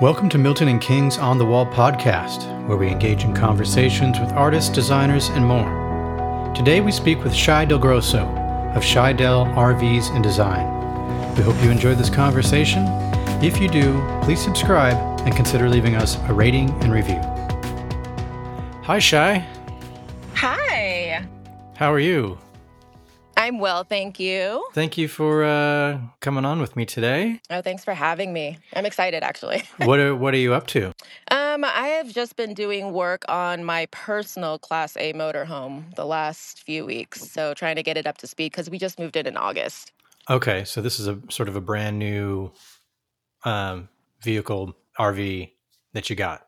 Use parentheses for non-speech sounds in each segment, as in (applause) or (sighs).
Welcome to Milton and King's On the Wall podcast, where we engage in conversations with artists, designers, and more. Today we speak with Shi Delgrosso of ShiDel RVs and Design. We hope you enjoy this conversation. If you do, please subscribe and consider leaving us a rating and review. Hi, Shi. Hi. How are you? I'm well, thank you. Thank you for uh, coming on with me today. Oh, thanks for having me. I'm excited actually. (laughs) what are what are you up to? Um, I have just been doing work on my personal Class A motorhome the last few weeks, so trying to get it up to speed because we just moved in in August. Okay, so this is a sort of a brand new um, vehicle RV that you got.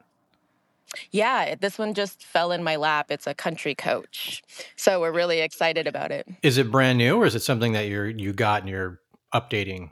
Yeah, this one just fell in my lap. It's a country coach. So we're really excited about it. Is it brand new or is it something that you're you got and you're updating?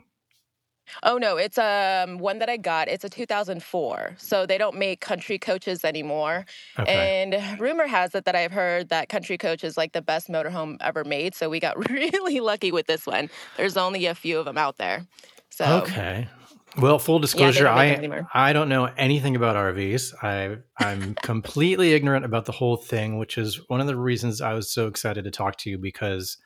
Oh no, it's um one that I got. It's a 2004. So they don't make country coaches anymore. Okay. And rumor has it that I've heard that country coach is like the best motorhome ever made, so we got (laughs) really lucky with this one. There's only a few of them out there. So Okay. Well, full disclosure, yeah, I I don't know anything about RVs. I I'm (laughs) completely ignorant about the whole thing, which is one of the reasons I was so excited to talk to you because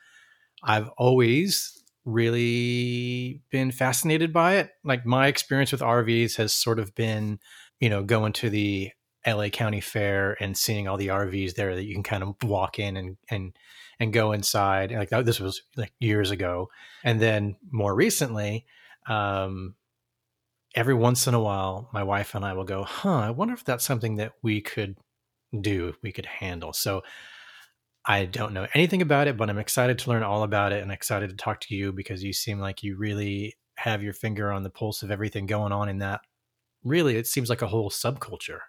I've always really been fascinated by it. Like my experience with RVs has sort of been, you know, going to the LA County Fair and seeing all the RVs there that you can kind of walk in and and and go inside. Like this was like years ago, and then more recently, um, every once in a while, my wife and I will go, huh, I wonder if that's something that we could do, we could handle. So I don't know anything about it, but I'm excited to learn all about it and excited to talk to you because you seem like you really have your finger on the pulse of everything going on in that. Really, it seems like a whole subculture.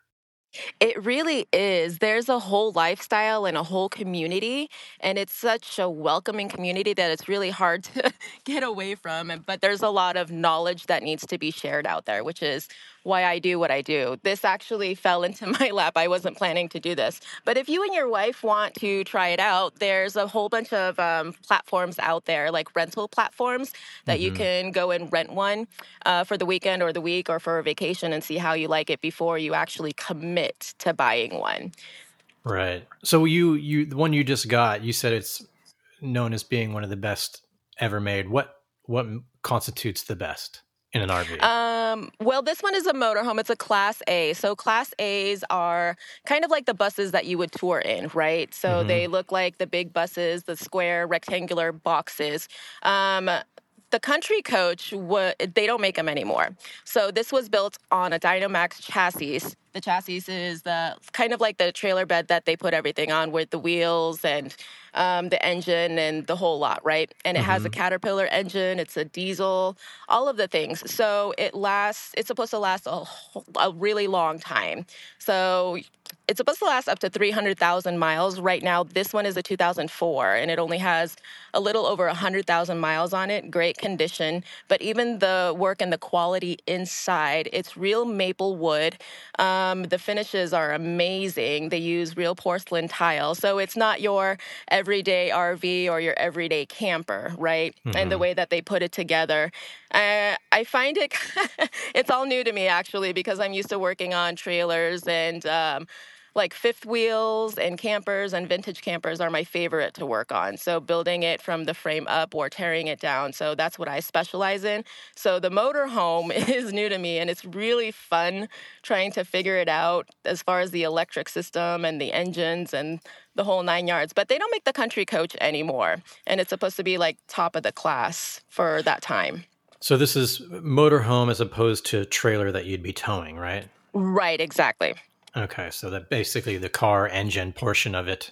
It really is. There's a whole lifestyle and a whole community, and it's such a welcoming community that it's really hard to (laughs) get away from. But there's a lot of knowledge that needs to be shared out there, which is why I do what I do. This actually fell into (laughs) my lap. I wasn't planning to do this. But if you and your wife want to try it out, there's a whole bunch of um, platforms out there, like rental platforms, that mm-hmm. you can go and rent one uh, for the weekend or the week or for a vacation and see how you like it before you actually commit to buying one. Right. So you you the one you just got, you said it's known as being one of the best ever made. What what constitutes the best? In an RV? Um, well, this one is a motorhome. It's a Class A. So Class A's are kind of like the buses that you would tour in, right? So mm-hmm. they look like the big buses, the square rectangular boxes. Um, the country coach they don't make them anymore so this was built on a dynamax chassis the chassis is the kind of like the trailer bed that they put everything on with the wheels and um, the engine and the whole lot, right? And it mm-hmm. has a mm-hmm. Caterpillar engine. It's a diesel, all of the things. So it lasts. It's supposed to last a, a really long time. So it's supposed to last up to 300,000 miles. Right now, this one is a 2004, and it only has a little over 100,000 miles on it. Great condition. But even the work and the quality inside, it's real maple wood. Um, the finishes are amazing. They use real porcelain tile. So it's not your everyday RV or your everyday camper, right? Mm-hmm. And the mm-hmm. way that they put it together. Uh, I find it, (laughs) it's all new to me actually, because I'm used to working on trailers and, um, like fifth wheels and campers and vintage campers are my favorite to work on. So building it from the frame up or tearing it down. So that's what I specialize in. So the motorhome (laughs) is new to me and it's really fun trying to figure it out as far as the electric system and the engines and the whole nine yards. But they don't make the country coach anymore. And it's supposed to be like top of the class for that time. So this is motorhome as opposed to trailer that you'd be towing, right? Right, exactly. Okay, so that basically the car engine portion of it,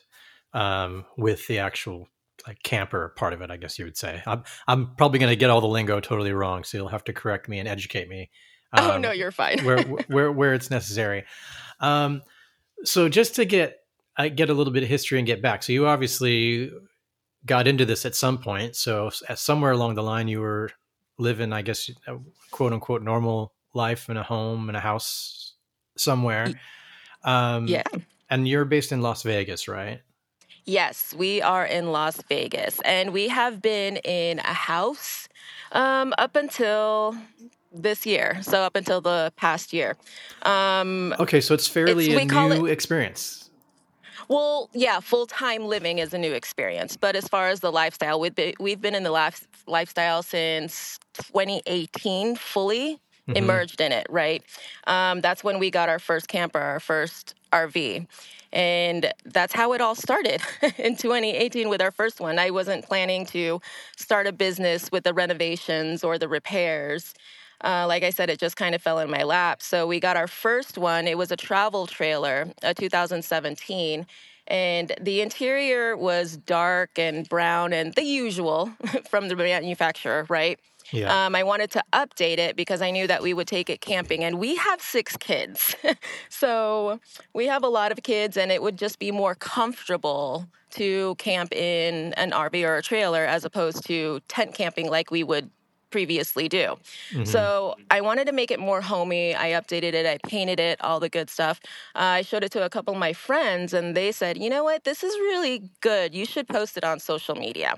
um, with the actual like camper part of it, I guess you would say. I'm I'm probably going to get all the lingo totally wrong, so you'll have to correct me and educate me. Um, (laughs) oh no, you're fine. where (laughs) where where it's necessary. Um, so just to get I get a little bit of history and get back. So you obviously got into this at some point. So at somewhere along the line, you were living, I guess, quote unquote, normal life in a home in a house somewhere. Um, yeah. And you're based in Las Vegas, right? Yes, we are in Las Vegas, and we have been in a house um, up until this year, so up until the past year. Um, okay, so it's fairly it's, a new it, experience. Well, yeah, full time living is a new experience. But as far as the lifestyle, we've been, we've been in the life, lifestyle since 2018 fully. Mm-hmm. Emerged in it, right? Um, that's when we got our first camper, our first RV. And that's how it all started (laughs) in 2018 with our first one. I wasn't planning to start a business with the renovations or the repairs. Uh, like I said, it just kind of fell in my lap. So we got our first one. It was a travel trailer, a 2017. And the interior was dark and brown and the usual (laughs) from the manufacturer, right? Yeah. Um, I wanted to update it because I knew that we would take it camping, and we have six kids. (laughs) so we have a lot of kids, and it would just be more comfortable to camp in an RV or a trailer as opposed to tent camping like we would previously do. Mm-hmm. So I wanted to make it more homey. I updated it, I painted it, all the good stuff. Uh, I showed it to a couple of my friends, and they said, you know what, this is really good. You should post it on social media.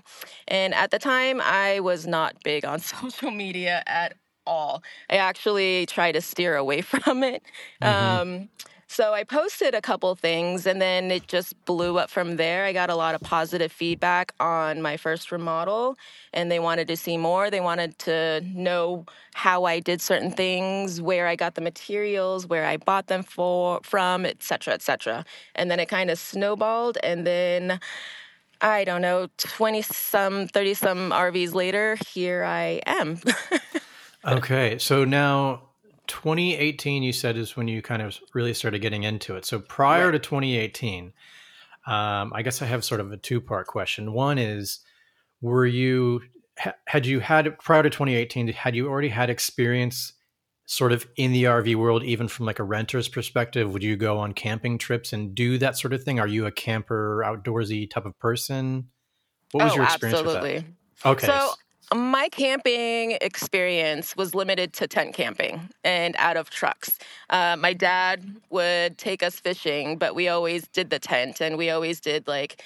And at the time, I was not big on (laughs) social media at all. I actually try to steer away (laughs) from it. Mm-hmm. Um, so I posted a couple things and then it just blew up from there. I got a lot of positive feedback on my first remodel and they wanted to see more. They wanted to know how I did certain things, where I got the materials, where I bought them for from, etc., etc. And then it kind of snowballed and then I don't know, 20 some, 30 some RVs later, here I am. (laughs) okay. So now 2018 you said is when you kind of really started getting into it. So prior right. to 2018 um, i guess i have sort of a two part question. One is were you had you had prior to 2018 had you already had experience sort of in the rv world even from like a renter's perspective? Would you go on camping trips and do that sort of thing? Are you a camper outdoorsy type of person? What was oh, your experience absolutely. with that? okay so my camping experience was limited to tent camping and out of trucks. Uh, my dad would take us fishing, but we always did the tent and we always did like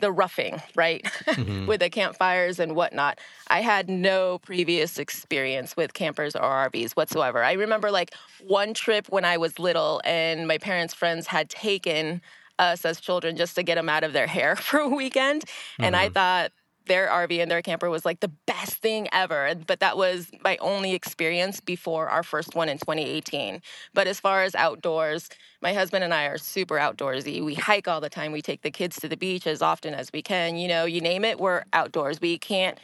the roughing, right? (laughs) Mm-hmm. with the campfires and whatnot. I had no previous experience with campers or RVs whatsoever. I remember like one trip when I was little and my parents' friends had taken us as children just to get them out of their hair (laughs) for a weekend. Mm-hmm. And I mm-hmm. thought their RV and their camper was like the best thing ever. But that was my only experience before our first one in 2018. But as far as outdoors, my husband and I are super outdoorsy. We hike all the time. We take the kids to the beach as often as we can. You know, you name it, we're outdoors. We can't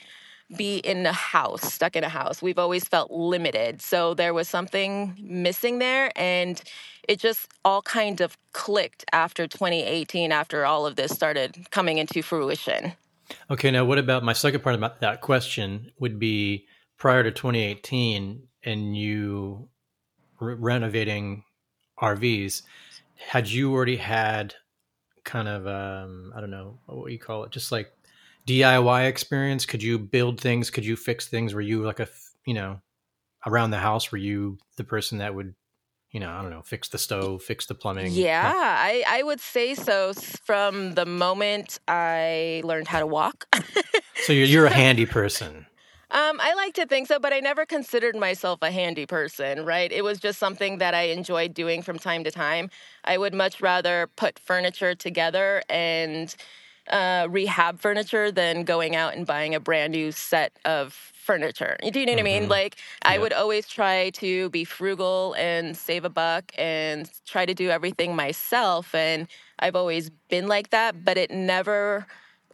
be in a house, stuck in a house. We've always felt limited. So there was something missing there. And it just all kind of clicked after 2018, after all of this started coming into fruition. Okay, now what about my second part about that question would be prior to 2018 and you re- renovating RVs, had you already had kind of um, I don't know what you call it, just like DIY experience? Could you build things? Could you fix things? Were you like a you know around the house? Were you the person that would you know, I don't know, fix the stove, fix the plumbing. Yeah, I, I would say so from the moment I learned how to walk. so you're, you're a (laughs) handy person. Um, I like to think so, but I never considered myself a handy person, right? It was just something that I enjoyed doing from time to time. I would much rather put furniture together and uh, rehab furniture than going out and buying a brand new set of furniture. Do you know what. I mean? Mm-hmm. Like I would always try to be frugal and save a buck and try to do everything myself and I've always been like that, but it never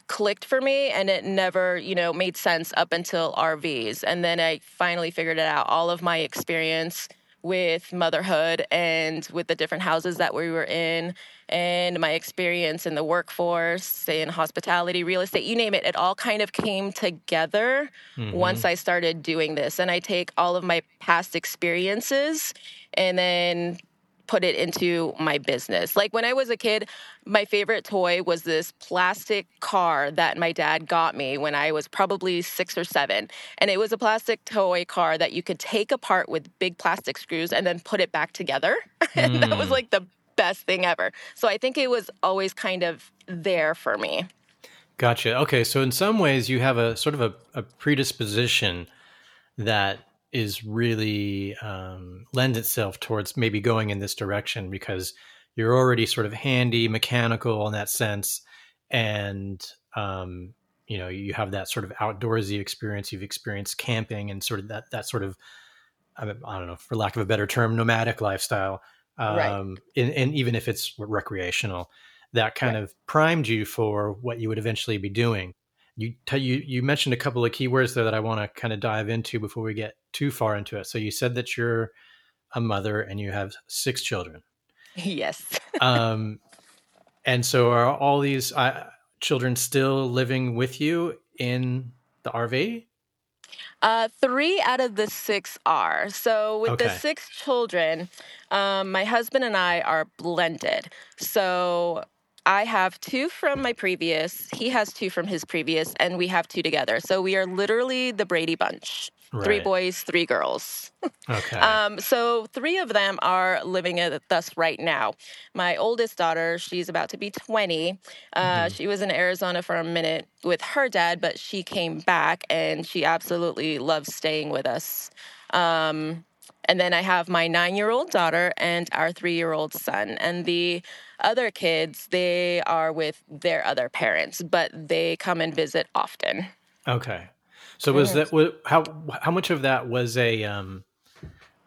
clicked for me and it never, you know, made sense up until RVs. And then I finally figured it out. All of my experience with motherhood and with the different houses that we were in and my experience in the workforce, say in hospitality, real estate, you name it, it all kind of came together mm-hmm. once I started doing this. And I take all of my past experiences and then put it into my business. Like when I was a kid, my favorite toy was this plastic car that my dad got me when I was probably six or seven. And it was a plastic toy car that you could take apart with big plastic screws and then put it back together. (laughs) Mm. that was mm. like the best thing ever. So I think it was always kind of there for me. Gotcha. Okay. So in some ways, you have a sort of a, a predisposition that is really um, lends itself towards maybe going in this direction because you're already sort of handy, mechanical in that sense, and um, you know you have that sort of outdoorsy experience. You've experienced camping and sort of that that sort of I don't know, for lack of a better term, nomadic lifestyle. Um, right. and, and, even if it's recreational, that kind right. of primed you for what you would eventually be doing. You, you you mentioned a couple of keywords there that I want to kind of dive into before we get too far into it. So you said that you're a mother and you have six children. Yes. (laughs) um, and so are all these uh, children still living with you in the RV? Uh, three out of the six are. So with okay. the six children, um, my husband and I are blended. So I have two from my previous, he has two from his previous, and we have two together. So we are literally the Brady Bunch. Right. Three boys, three girls. (laughs) okay. Um, so three of them are living with us right now. My oldest daughter, she's about to be 20. Uh, mm-hmm. She was in Arizona for a minute with her dad, but she came back and she absolutely loves staying with us. Um, and then I have my nine year old daughter and our three year old son. And the other kids, they are with their other parents, but they come and visit often. Okay. So was that how how much of that was a um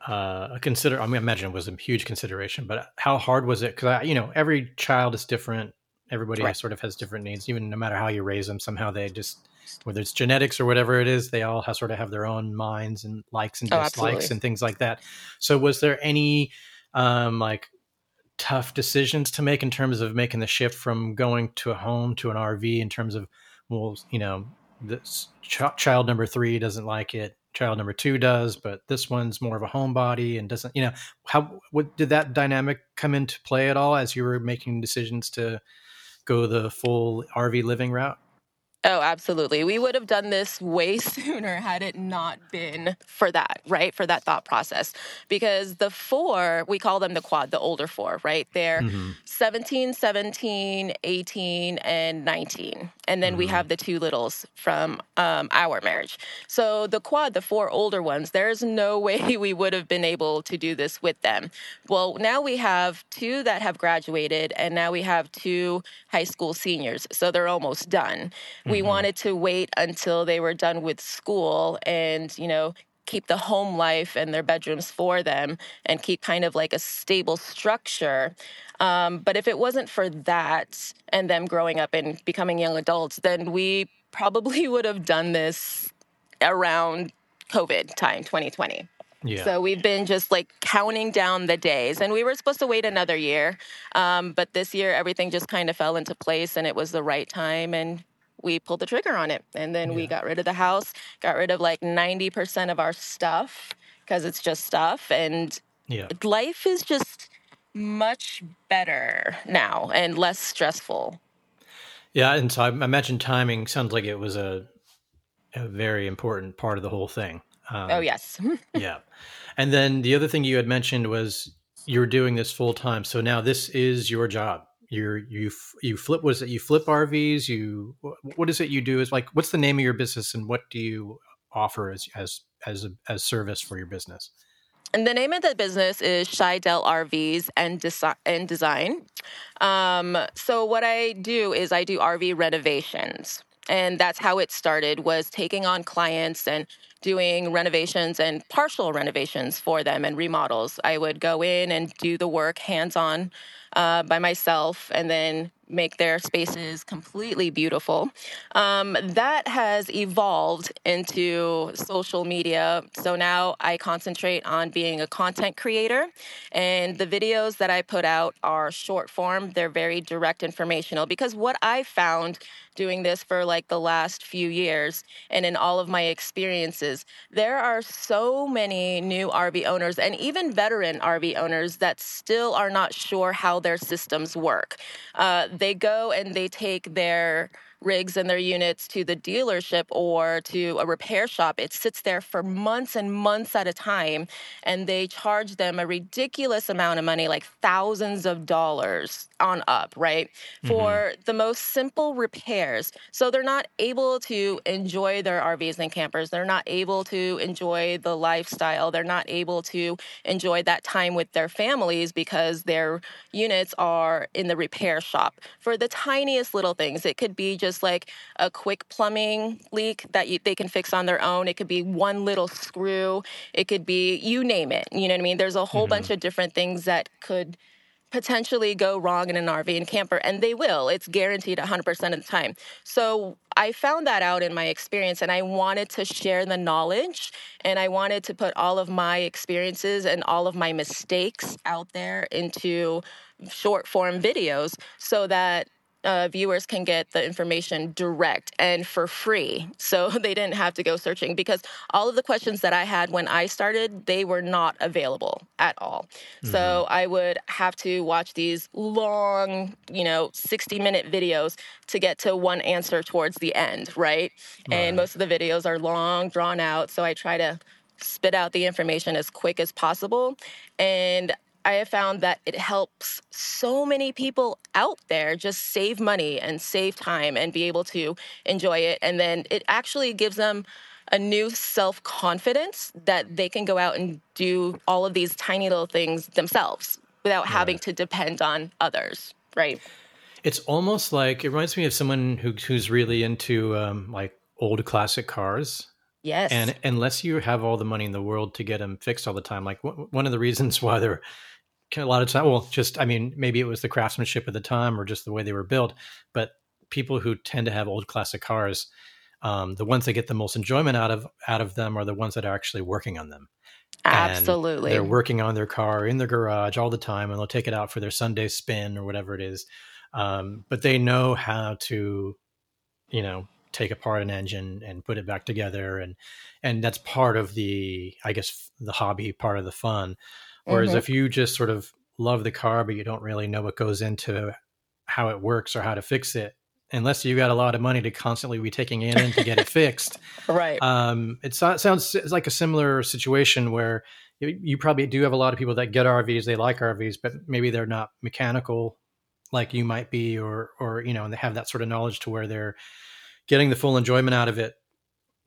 uh, a consider? I mean, I imagine it was a huge consideration, but how hard was it? Because you know, every child is different. Everybody right. sort of has different needs. Even no matter how you raise them, somehow they just whether it's genetics or whatever it is, they all have, sort of have their own minds and likes and oh, dislikes oh, and things like that. So, was there any um, like tough decisions to make in terms of making the shift from going to a home to an RV in terms of well, you know, this ch- child number three doesn't like it child number two does but this one's more of a homebody and doesn't you know how what did that dynamic come into play at all as you were making decisions to go the full rv living route Oh, absolutely. We would have done this way (laughs) sooner had it not been for that, right? For that thought process. Because the four, we call them the quad, the older four, right? They're mm-hmm. 17, 17, 18, and 19. And then mm-hmm. we have the two littles from um, our marriage. So the quad, the four older ones, there's no (laughs) way we would have been able to do this with them. Well, now we have two that have graduated, and now we have two high school seniors. So they're almost done. Mm-hmm we mm-hmm. wanted to wait until they were done with school and, you know, keep the home life and their bedrooms for them and keep kind of like a stable structure. Um, but if it wasn't for that and them growing up and becoming young adults, then we probably (laughs) would have done this around COVID time, 2020. Yeah. So we've been just like counting down the days, and we were supposed to wait another year, um, but this year everything just kind of fell into place, and it was the right time, and we pulled the trigger on it. And then yeah. we got rid of the house, got rid of like 90% of our stuff because it's just stuff. And yeah. life is just much better now and less stressful. Yeah. And so I imagine timing sounds like it was a, a very important part of the whole thing. Um, oh, yes. (laughs) yeah. And then the other thing you had mentioned was you're doing this full time. So now this is your job you're you you flip what is it you flip rvs you what is it you do is like what's the name of your business and what do you offer as as as a, as service for your business and the name of the business is ShiDel RVs and, Desi- and Design. Um, so what I do is I do RV renovations, and that's how it started. Was taking on clients and doing renovations and partial renovations for them and remodels. I would go in and do the work hands on uh, by myself and then make their spaces completely beautiful. Um, that has evolved into social media. So now I concentrate on being a content creator, and the videos that I put out are short form. They're very direct informational because what I found doing this for like the last few years and in all of my experiences, there are so many new RV owners and even veteran RV owners that still are not sure how their systems work. Uh, they go and they take their rigs and their units to the dealership or to a repair shop. It sits there for months and months at a time, and they charge them a ridiculous amount of money, like thousands of dollars on up, right? Mm-hmm. For the most simple repairs. So they're not able to enjoy their RVs and campers. They're not able to enjoy the lifestyle. They're not able to enjoy that time with their families because their units are in the repair shop. For the tiniest little things, it could be just like a quick plumbing leak that you, they can fix on their own. It could be one little screw. It could be you name it. You know what I mean? There's a whole mm-hmm. bunch of different things that could potentially go wrong in an RV and camper, and they will. It's guaranteed 100% of the time. So I found that out in my experience, and I wanted to share the knowledge, and I wanted to put all of my experiences and all of my mistakes out there into short form videos so that uh, viewers can get the information direct and for free. (laughs) So they didn't have to go searching because all of the questions that I had when I started, they were not available at all. Mm-hmm. So I would have to watch these long, you know, 60 minute videos to get to one answer towards the end, right? right? And most of the videos are long, drawn out. So I try to spit out the information as quick as possible. And I have found that it helps so many people out there just save money and save time and be able to enjoy it. And then it actually gives them a new self confidence that they can go out and do all of these tiny little things themselves without yeah. having to depend on others. Right. It's almost like it reminds me of someone who, who's really into um, like old classic cars. Yes. And unless you have all the money in the world to get them fixed all the time, like w- one of the reasons (laughs) why they're a lot of time well just i mean maybe it was the craftsmanship of the time or just the way they were built but people who tend to have old classic cars um, the ones that get the most enjoyment out of out of them are the ones that are actually working on them. Absolutely. and they're working on their car in their garage all the time and they'll take it out for their sunday spin or whatever it is um, but they know how to you know take apart an engine and put it back together and and that's part of the i guess the hobby part of the fun Whereas mm-hmm. if you just sort of love the car, but you don't really know what goes into how it works or how to fix it, unless you got a lot of money to constantly be taking in to get it fixed. (laughs) Right. Um, it sounds like a similar situation where you, you, probably do have a lot of people that get RVs, they like RVs, but maybe they're not mechanical like you might be, or, or, you know, and they have that sort of knowledge to where they're getting the full enjoyment out of it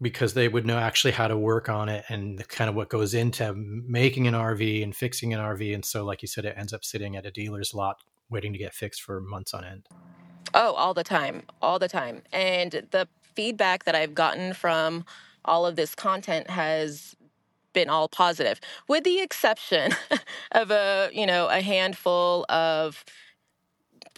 because they would know actually how to work on it and kind of what goes into making an RV and fixing an RV. And so, like you said, it ends up sitting at a dealer's lot waiting to get fixed for months on end. Oh, all the time, all the time. And the feedback that I've gotten from all of this content has been all positive, with the exception (laughs) of a you know a handful of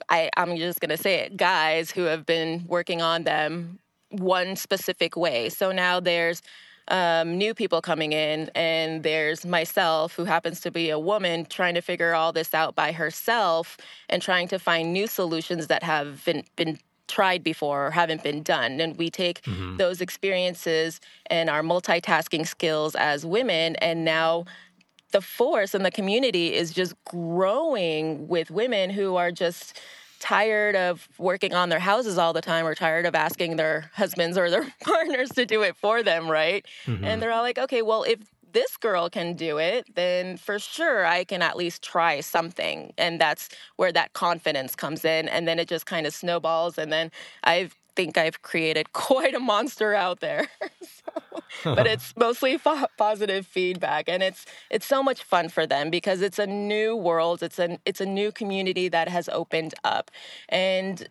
I, I'm just gonna say it, guys who have been working on them one specific way. So now there's um, new people coming in, and there's myself, who happens to be a woman, trying to figure all this out by herself and trying to find new solutions that have been, been tried before or haven't been done. And we take mm-hmm. those experiences and our multitasking skills as women, and now the force and the community is just growing with women who are just tired of working on their houses all the time or tired of asking their husbands or their (laughs) partners to do it for them, right? Mm-hmm. And they're all like, okay, well, if this girl can do it, then for sure I can at least try something. And that's where that confidence comes in. And then it just kind of snowballs. And then I've think I've created (laughs) quite a monster out there. (laughs) so, but (laughs) it's mostly fo- positive feedback, and it's it's so much fun for them because it's a new world. It's an it's a new community that has opened up, and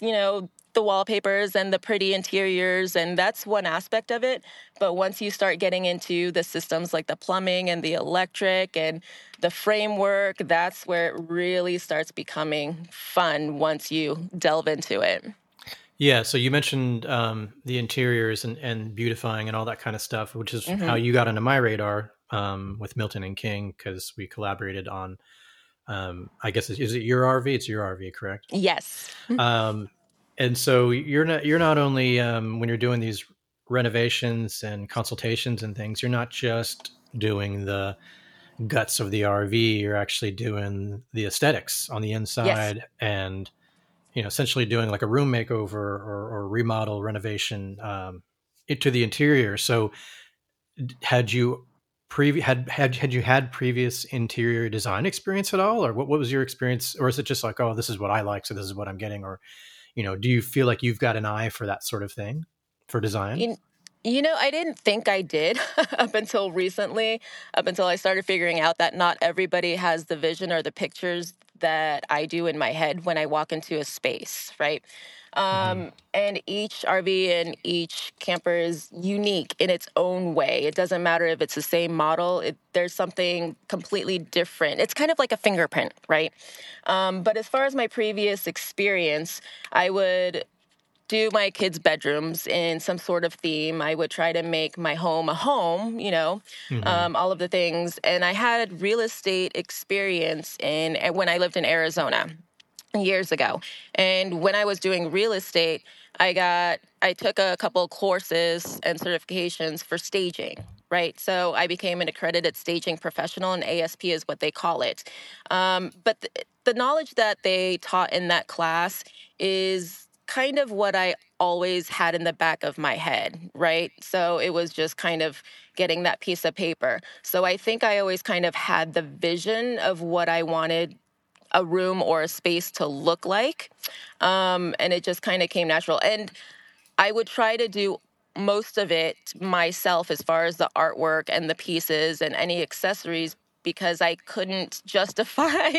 you know the wallpapers and the pretty interiors and that's one aspect of it but once you start getting into the systems like the plumbing and the electric and the framework that's where it really starts becoming fun once you delve into it yeah, so you mentioned um, the interiors and, and beautifying and all that kind of stuff, which is mm-hmm. how you got onto my radar um, with Milton and King because we collaborated on. Um, I guess is it your RV? It's your RV, correct? Yes. um, and so you're not you're not only um, when you're doing these renovations and consultations and things, you're not just doing the guts of the RV. You're actually doing the aesthetics on the inside yes. and you know, essentially doing like a room makeover or, or remodel renovation um, to the interior. So, had you previ- had had had you had previous interior design experience at all, or what, what was your experience, or is it just like, oh, this is what I like, so this is what I'm getting, or you know, do you feel like you've got an eye for that sort of thing for design? You know, I didn't think I did (laughs) up until recently, up until I started figuring out that not everybody has the vision or the pictures that I do in my head when I walk into a space, right? Um, mm-hmm. And each RV and each camper is unique in its own way. It doesn't matter if it's the same model, it, there's something completely different. It's kind of like a fingerprint, right? Um, but as far as my previous experience, I would do my kids' bedrooms in some sort of theme. I would try to make my home a home, you know, mm-hmm. um, all of the things. And I had real estate experience in when I lived in Arizona years ago. And when I was doing real estate, I got I took a couple courses and certifications for staging, right? So I became an accredited staging professional, and ASP is what they call it. Um, but the, the knowledge that they taught in that class is kind of what I always had in the back of my head, right? So it was just kind of getting that piece of paper. So I think I always kind of had the vision of what I wanted a room or a space to look like. Um, and it just kind of came natural. And I would try to do most of it myself as far as the artwork and the pieces and any accessories because I couldn't (laughs) justify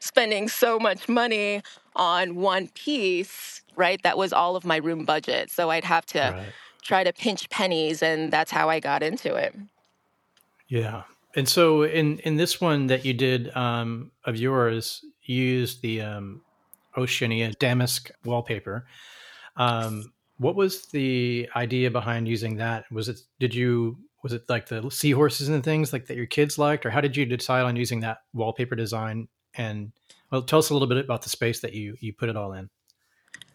spending so much money on one piece, right? That was all of my room budget. So I'd have to right. try to pinch pennies, and that's how I got into it. Yeah. And so in in this one that you did um, of yours, used the um, Oceania damask wallpaper. Um, what was the idea behind using that? Was it did you was it like the seahorses and things like that your kids liked, or how did you decide on using that wallpaper design? And well, tell us a little bit about the space that you you put it all in.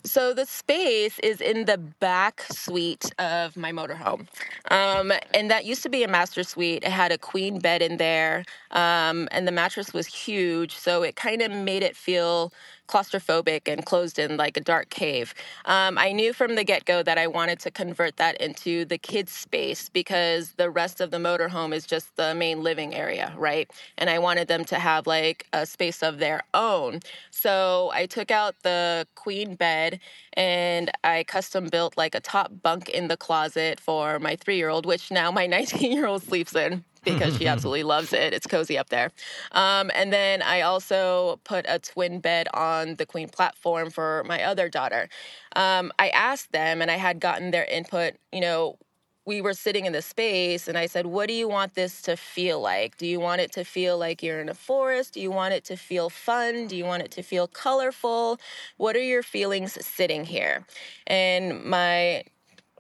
So the space is in the back suite of my motorhome, um, and that used to be a master suite. It had a queen bed in there, um, and the mattress was huge, so it kind of made it feel claustrophobic and closed in like a dark cave. Um, I knew from the get go that I wanted to convert that into the kids' space because the rest of the motorhome is just the main living area, right? And I wanted them to have like a space of their own. So I took out the queen bed and I custom built like a top bunk in the closet for my three year old, which now my (laughs) 19 year old sleeps in because she (laughs) absolutely loves it. It's cozy up there. Um, and then I also put a twin bed on the queen platform for my other daughter. Um, I asked them, and I had gotten their input. You know, we were sitting in the space, and I said, "What do you want this to feel like? Do you want it to feel like you're in a forest? Do you want it to feel fun? Do you want it to feel colorful? What are your feelings sitting here?" And my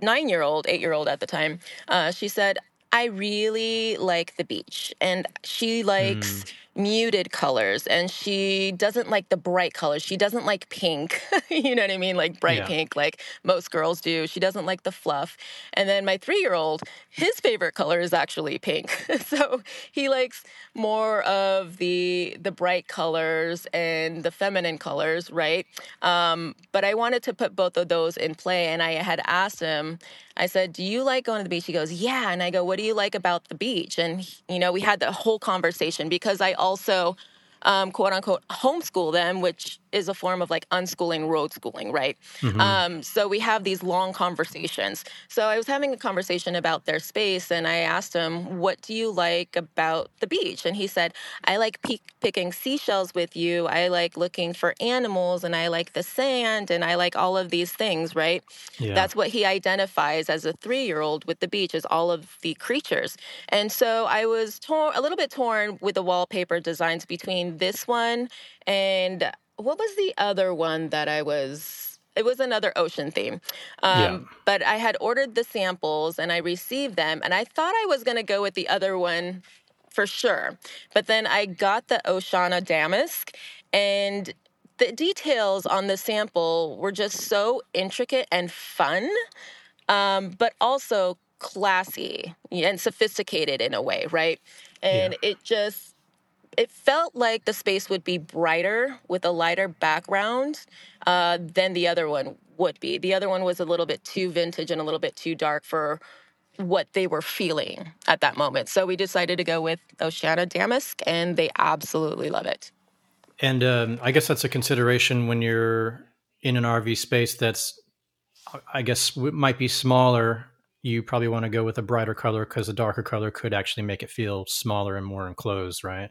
nine year old, eight year old at the time, uh, she said, I really like the beach, and she likes mm muted colors and she doesn't like the bright colors. She doesn't like pink. (laughs) you know what I mean? Like bright yeah. pink, like most girls do. She doesn't like the fluff. And then my three year old, his favorite color is actually pink. (laughs) so he likes more of the the bright colors and the feminine colors, right? Um, but I wanted to put both of those in play and I had asked him, I said, Do you like going to the beach? He goes, Yeah. And I go, What do you like about the beach? And, you know, we had the whole conversation because I also um, quote unquote homeschool them, which is a form of like unschooling, road schooling, right? Mm-hmm. Um, so we have these long conversations. So I was having a conversation about their space, and I asked him, "What do you like about the beach?" And he said, "I like pe- picking seashells with you. I like looking for animals, and I like the sand, and I like all of these things." Right? Yeah. That's what he identifies as a three-year-old with the beach is all of the creatures. And so I was torn, a little bit torn with the wallpaper designs between this one and what was the other one that I was? It was another ocean theme. Um, yeah. But I had ordered the samples and I received them, and I thought I was going to go with the other one for sure. But then I got the Oceana Damask, and the details on the sample were just so intricate and fun, um, but also classy and sophisticated in a way, right? And yeah. it just it felt like the space would be brighter with a lighter background uh, than the other one would be. The other one was a little bit too vintage and a little bit too dark for what they were feeling at that moment. So we decided to go with Oceana Damask, and they absolutely love it. And um, I guess that's a consideration when you're in an RV space that's, I guess, might be smaller. You probably want to go with a brighter color because a darker color could actually make it feel smaller and more enclosed, right?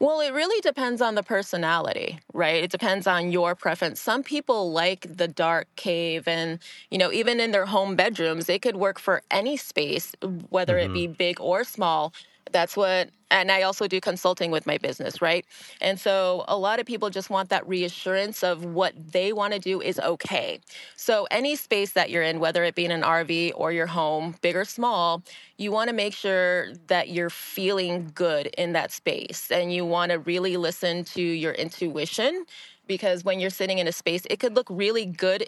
Well, it really depends on the personality, right? It depends on your preference. Some people like the dark cave, and, you know, even in their home bedrooms, it could work for any space, whether mm-hmm. it be big or small. That's what and I also do consulting with my business, right? And so a lot of people just want that reassurance of what they want to do is okay. So any space that you're in, whether it be in an RV or your home, big or small, you want to make sure that you're feeling good in that space and you want to really listen to your intuition because when you're sitting in a space, it could look really good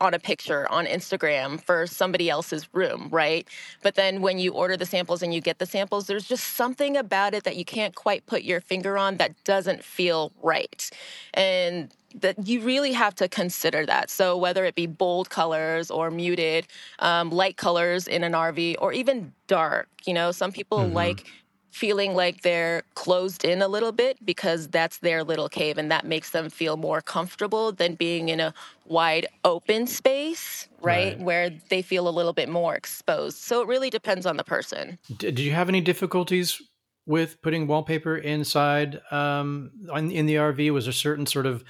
on a picture on Instagram for somebody else's room, right? But then when you order the samples and you get the samples, there's just something about it that you can't quite put your finger on that doesn't feel right. And that you really have to consider that. So whether it be bold colors or muted, um, light colors in an RV, or even dark, you know, some people mm-hmm. like feeling like they're closed in a little bit because that's their little cave and that makes them feel more comfortable than being in a wide open space, right? right. Where they feel a little bit more exposed. So it really depends on the person. Did you have any difficulties with putting wallpaper inside um, in the RV? Was there certain sort of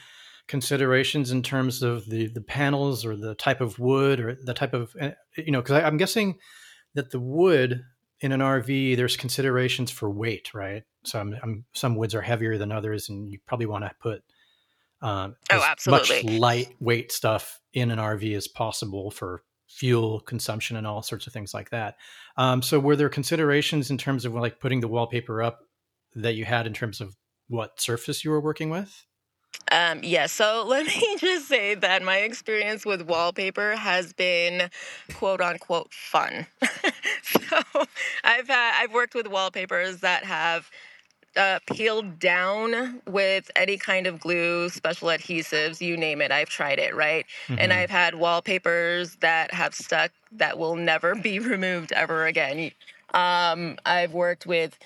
considerations in terms of the the panels or the type of wood or the type of eh, you know because I'm guessing that the wood in an RV, there's considerations for weight, right? Some I'm, some woods are heavier than others, and you probably want to put um, oh, absolutely. much lightweight stuff in an RV as possible for fuel consumption and all sorts of things like that. Um, so, were there considerations in terms of like putting the wallpaper up that you had in terms of what surface you were working with? Um, yeah, so (laughs) let me just say that my experience with wallpaper has been quote unquote fun. (laughs) so I've had I've worked with wallpapers that have uh, peeled down with any kind of glue, special adhesives, you name it. I've tried it, right? Mm-hmm. And I've had wallpapers that have stuck that will never (laughs) be removed ever again. Um, I've worked with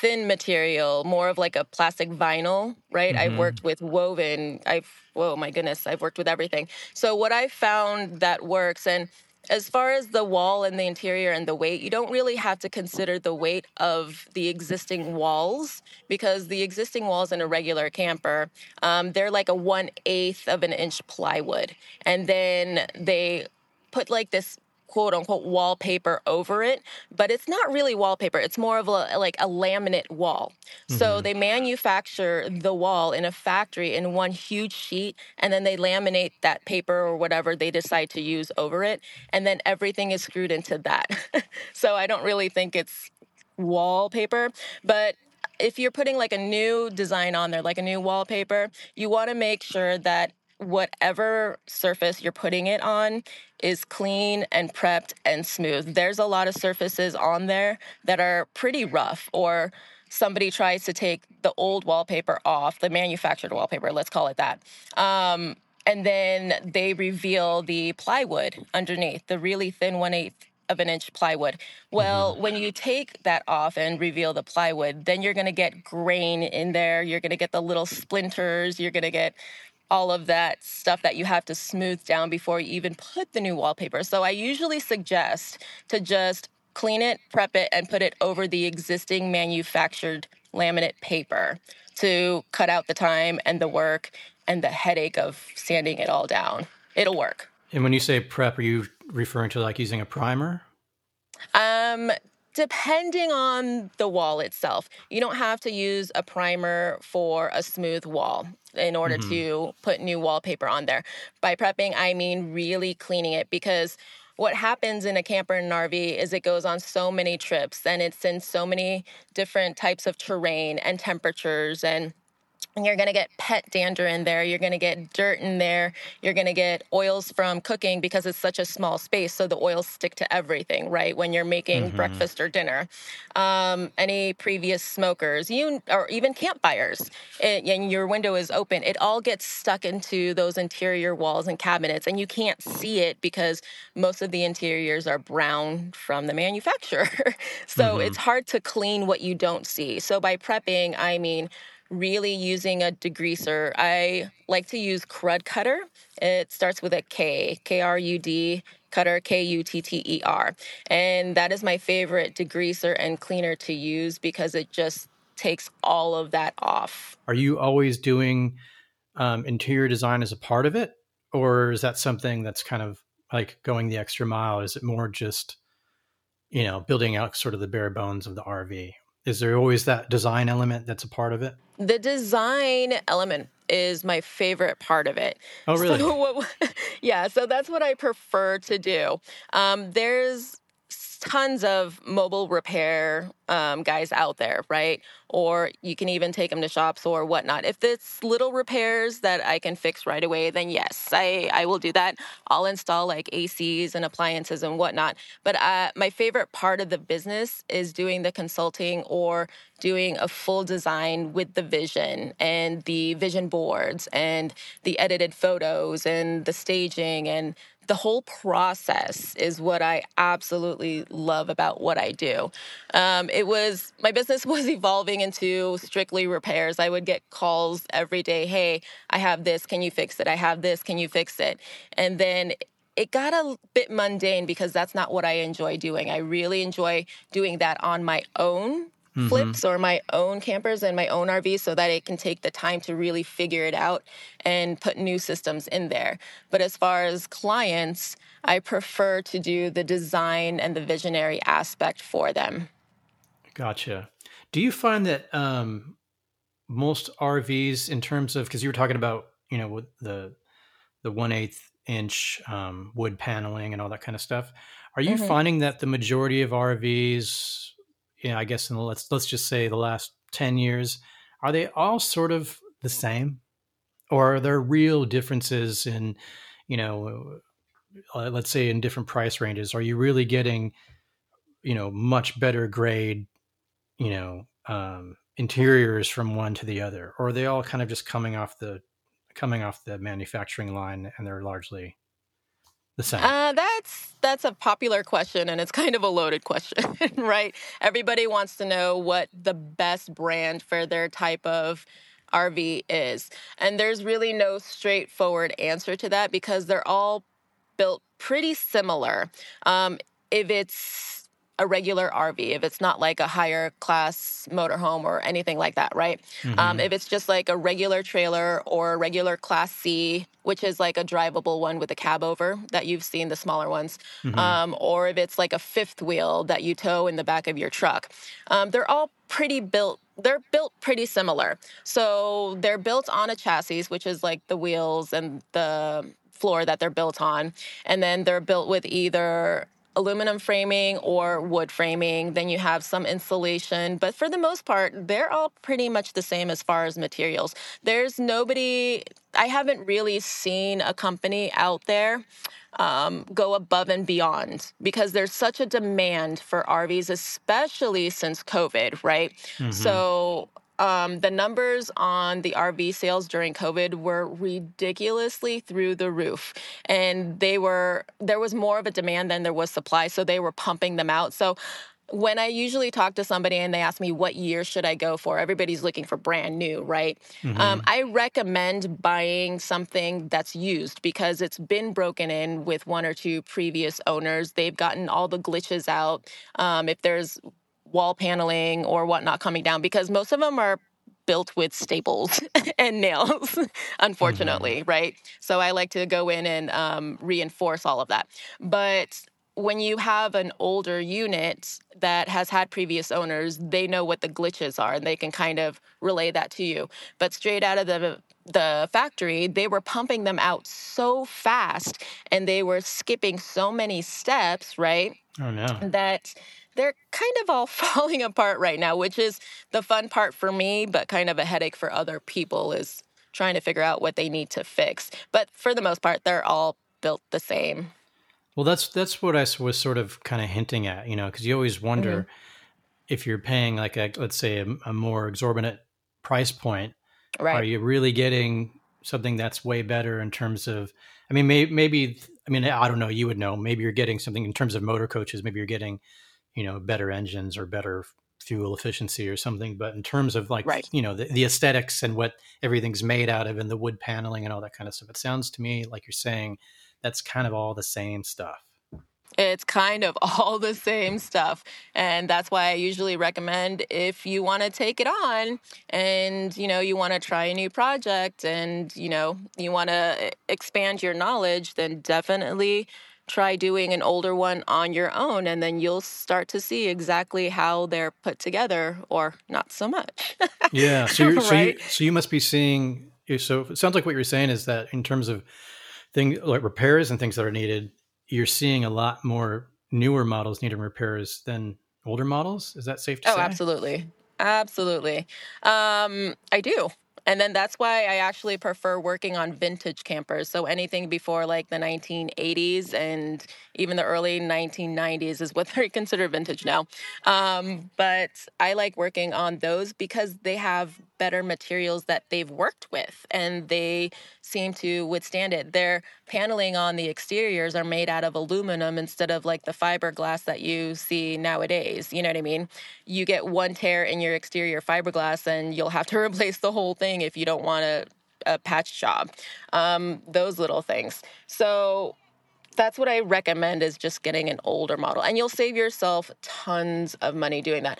thin material, more of like a plastic vinyl, right? Mm-hmm. I've worked with woven. I've, whoa, my goodness, I've worked with everything. So, what I found that works, and as far as the wall and the interior and the weight, you don't really have to consider the weight of the existing walls because the existing walls in a regular camper, um, they're like a one eighth of an inch plywood. And then they put like this quote unquote wallpaper over it, but it's not really wallpaper. It's more of a like a laminate wall. Mm-hmm. So they manufacture the wall in a factory in one huge sheet and then they laminate that paper or whatever they decide to use over it and then everything is screwed into that. (laughs) so I don't really think it's wallpaper, but if you're putting like a new design on there, like a new wallpaper, you want to make sure that whatever surface you're putting it on is clean and prepped and smooth. There's a lot of surfaces on there that are pretty rough or somebody tries to take the old wallpaper off, the manufactured wallpaper, let's call it that. Um, and then they reveal the plywood underneath, the really thin one eighth of an inch plywood. Well, mm-hmm. when you take that off and reveal the plywood, then you're going to get grain in there. You're going to get the little splinters. You're going to get all of that stuff that you have to smooth down before you even put the new wallpaper. So I usually suggest to just clean it, prep it, and put it over the existing manufactured laminate paper to cut out the time and the work and the headache of sanding it all down. It'll work. And when you say prep, are you referring to like using a primer? Um, depending on the wall itself. You don't have to use a primer for a smooth wall in order mm-hmm. to put new wallpaper on there. By prepping, I mean really cleaning it because what happens in a camper and an RV is it goes on so many trips and it's in so many different types of terrain and temperatures and and you're going to get pet dander in there. You're going to get dirt in there. You're going to get oils from cooking because it's such a small space. So the oils stick to everything, right? When you're making mm-hmm. breakfast or dinner. Um, any previous smokers, you or even campfires, it, and your window is open, it all gets stuck into those interior walls and cabinets, and you can't see it because most of the interiors are brown from the manufacturer. (laughs) so mm-hmm. it's hard to clean what you don't see. So by prepping, I mean really using a degreaser. I like to use Krud Kutter. It starts with a K, K R U D, Cutter, K U T T E R. And that is my favorite degreaser and cleaner to use because it just takes all of that off. Are you always doing um, interior design as a part of it? Or is that something that's kind of like going the extra mile? Is it more just, you know, building out sort of the bare bones of the RV? Is there always that design element that's a part of it? The design element is my favorite part of it. Oh, (laughs) really? So what, (laughs) yeah, so that's what I prefer to do. Um, there's tons of mobile repair um, guys out there, right? Or you can even take them to shops or whatnot. If it's little repairs that I can fix right away, then yes, I, I will do that. I'll install like ACs and appliances and whatnot. But uh, my favorite part of the business is doing the consulting or doing a full design with the vision and the vision boards and the edited photos and the staging and the whole process is what I absolutely love about what I do. Um, it was my business (laughs) was evolving into strictly repairs. I would get calls every day. Hey, I have this. Can you fix it? I have this. Can you fix it? And then it got a bit mundane because that's not what I enjoy doing. I really enjoy doing that on my own mm-hmm. flips or my own campers and my own RVs so that it can take the time to really figure it out and put new systems in there. But as far as clients, I prefer to do the design and the visionary aspect for them. Gotcha. Do you find that um, most RVs, in terms of, because you were talking about, you know, the the one eighth inch um, wood paneling and all that kind of stuff, are you mm-hmm. finding that the majority of RVs know, I guess in the, let's let's just say the last ten years, are they all sort of the same, or are there real differences in, you know, uh, let's say in different price ranges? Are you really getting, you know, much better grade, you know, um, interiors from one to the other, or are they all kind of just coming off the coming off the manufacturing line and they're largely the same? Uh, that's that's a popular question, and it's kind of a loaded question, (laughs) right? Everybody wants to know what the best brand for their type of RV is, and there's really no straightforward answer to that because they're all built pretty similar. Um, if it's a regular RV, if it's not like a higher class motorhome or anything like that, right? Mm-hmm. Um, if it's just like a regular trailer or a regular class C, which is like a drivable one with a cab over that you've seen the smaller ones, mm-hmm. um, or if it's like a fifth wheel that you tow in the back of your truck, um, they're all pretty built. They're built pretty similar. So they're built on a chassis, which is like the wheels and the floor that they're built on. And then they're built with either aluminum framing or wood framing. Then you have some insulation, but for the most part, they're all pretty much the same as far as materials. There's nobody, I haven't really seen a company out there um, go above and beyond because there's such a demand for RVs, especially since COVID, right? Mm-hmm. So um, the numbers on the RV sales during COVID were ridiculously through the roof, and they were there was more of a demand than there was supply, so they were pumping them out. So when I usually talk to somebody and they ask me what year should I go for, everybody's looking for brand new, right? Mm-hmm. Um, I recommend buying something that's used because it's been broken in with one or two previous owners. They've gotten all the glitches out. Um, if there's wall paneling or whatnot coming down because most of them are built with staples (laughs) and nails, (laughs) unfortunately, mm-hmm. right? So I like to go in and um, reinforce all of that. But when you have an older unit that has had previous owners, they know what the glitches are and they can kind of relay that to you. But straight out of the the factory, they were pumping them out so fast and they were skipping so many steps, right? Oh no. That they're kind of all (laughs) falling apart right now, which is the fun part for me, but kind of a headache for other people is trying to figure out what they need to fix. But for the most part, they're all built the same. Well, that's that's what I was sort of kind of hinting at, you know, because you always wonder mm-hmm. if you're paying like a let's say a, a more exorbitant price point, right. are you really getting something that's way better in terms of? I mean, may, maybe I mean I don't know. You would know. Maybe you're getting something in terms of motor coaches. Maybe you're getting, you know, better engines or better fuel efficiency or something. But in terms of like, right. you know, the, the aesthetics and what everything's made out of and the wood paneling and all that kind of stuff, it sounds to me like you're saying that's kind of all the same stuff. It's kind of (laughs) all the same stuff. And that's why I usually recommend if you want to take it on and, you know, you want to try a new project and, you know, you want to eh, expand your knowledge, then definitely try doing an older one on your own and then you'll start to see exactly how they're put together or not so much. yeah. So, right? (laughs) so, you, so you must be seeing, so it sounds like what you're saying is that in terms of things like repairs and things that are needed, you're seeing a lot more newer models needing repairs than older models. Is that safe to oh, say? Oh, absolutely. Absolutely. Um, I do. And then that's why I actually prefer working on vintage campers. So anything before like the 1980s and even the early 1990s is what (laughs) they consider vintage now. Um, but I like working on those because they have better materials that they've worked with and they seem to withstand it. Their paneling on the exteriors are made out of aluminum instead of like the fiberglass that you see nowadays. You know what I mean? You get one tear in your exterior fiberglass and you'll have to (laughs) replace the whole thing if you don't want a, a patch job. Um, those little things. So that's what I recommend is just getting an older model and you'll save yourself tons of money doing that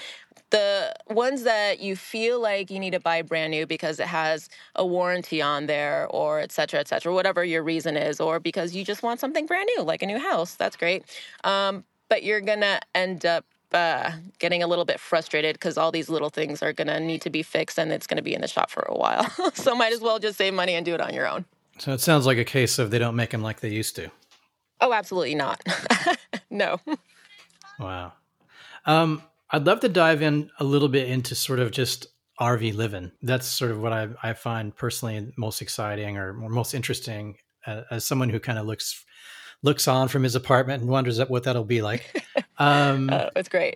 the ones that you feel like you need to buy brand new because it has a warranty on there or et cetera, et cetera, whatever your reason is, or because you just want something brand new, like a new house, that's great. Um, but you're going to end up uh, getting a little bit frustrated because all these little things are going to need to be fixed and it's going to be in the shop for a while. (laughs) so might as well just save money and do it on your own. So it sounds like a case of they don't make them like they used to. Oh, absolutely not. (laughs) no. Wow. Um, I'd love to dive in a little bit into sort of just RV living. That's sort of what I, I find personally most exciting or most interesting uh, as someone who kind of looks looks on from his apartment and wonders what that'll be like. (laughs) Um, it's great.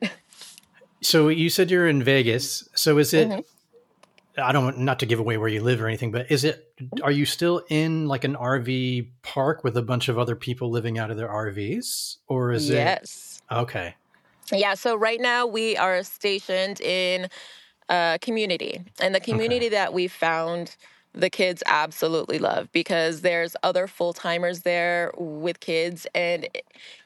So you said you're in Vegas. So is it? Mm-hmm. I don't want not to give away where you live or anything, but is it? Are you still in like an RV park with a bunch of other people living out of their RVs, or is yes. it? Yes. Okay. Yeah, so right now we are stationed in a community, and the community okay. that we found the kids absolutely love because there's other full timers there with kids. And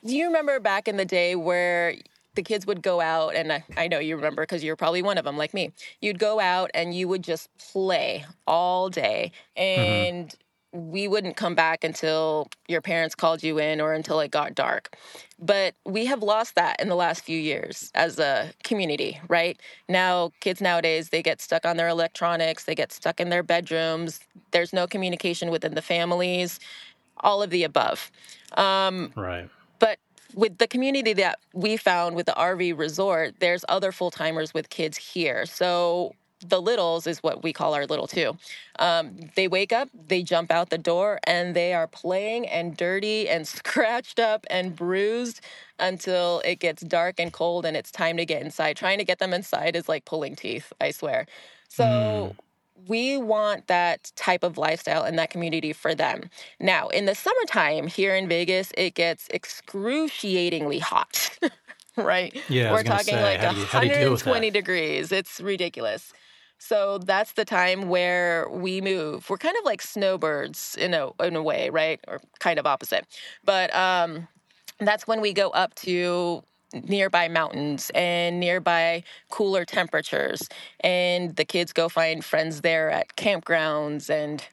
do you remember back in the day where the kids would go out, and I, I know you remember because you're probably one of them, like me. You'd go out and you would just play all day, mm-hmm. and mm-hmm we wouldn't come back until your parents called you in or until it got dark. But we have lost that in the last few years as a community, right? Now, kids nowadays, they get stuck on their electronics, they get stuck in their bedrooms, there's no communication within the families, all of the above. Um, right. But with the community that we found with the RV resort, there's other full timers with kids here. So the littles is what we call our little two. Um, they wake up, they jump out the door, and they are playing and dirty and (laughs) scratched up and bruised until it gets dark and cold and it's time to get inside. Trying to get them inside is like pulling teeth, I swear. So. Mm. We want that type of lifestyle and that community for them. Now, in the summertime here in Vegas, it gets excruciatingly hot. (laughs) right? Yeah, we're talking say, like you, 120 degrees. It's ridiculous. So that's the time where we move. We're kind of like snowbirds in a in a way, right? Or kind of opposite. But um, that's when we go up to nearby mountains and nearby cooler temperatures and the kids go find friends there at campgrounds and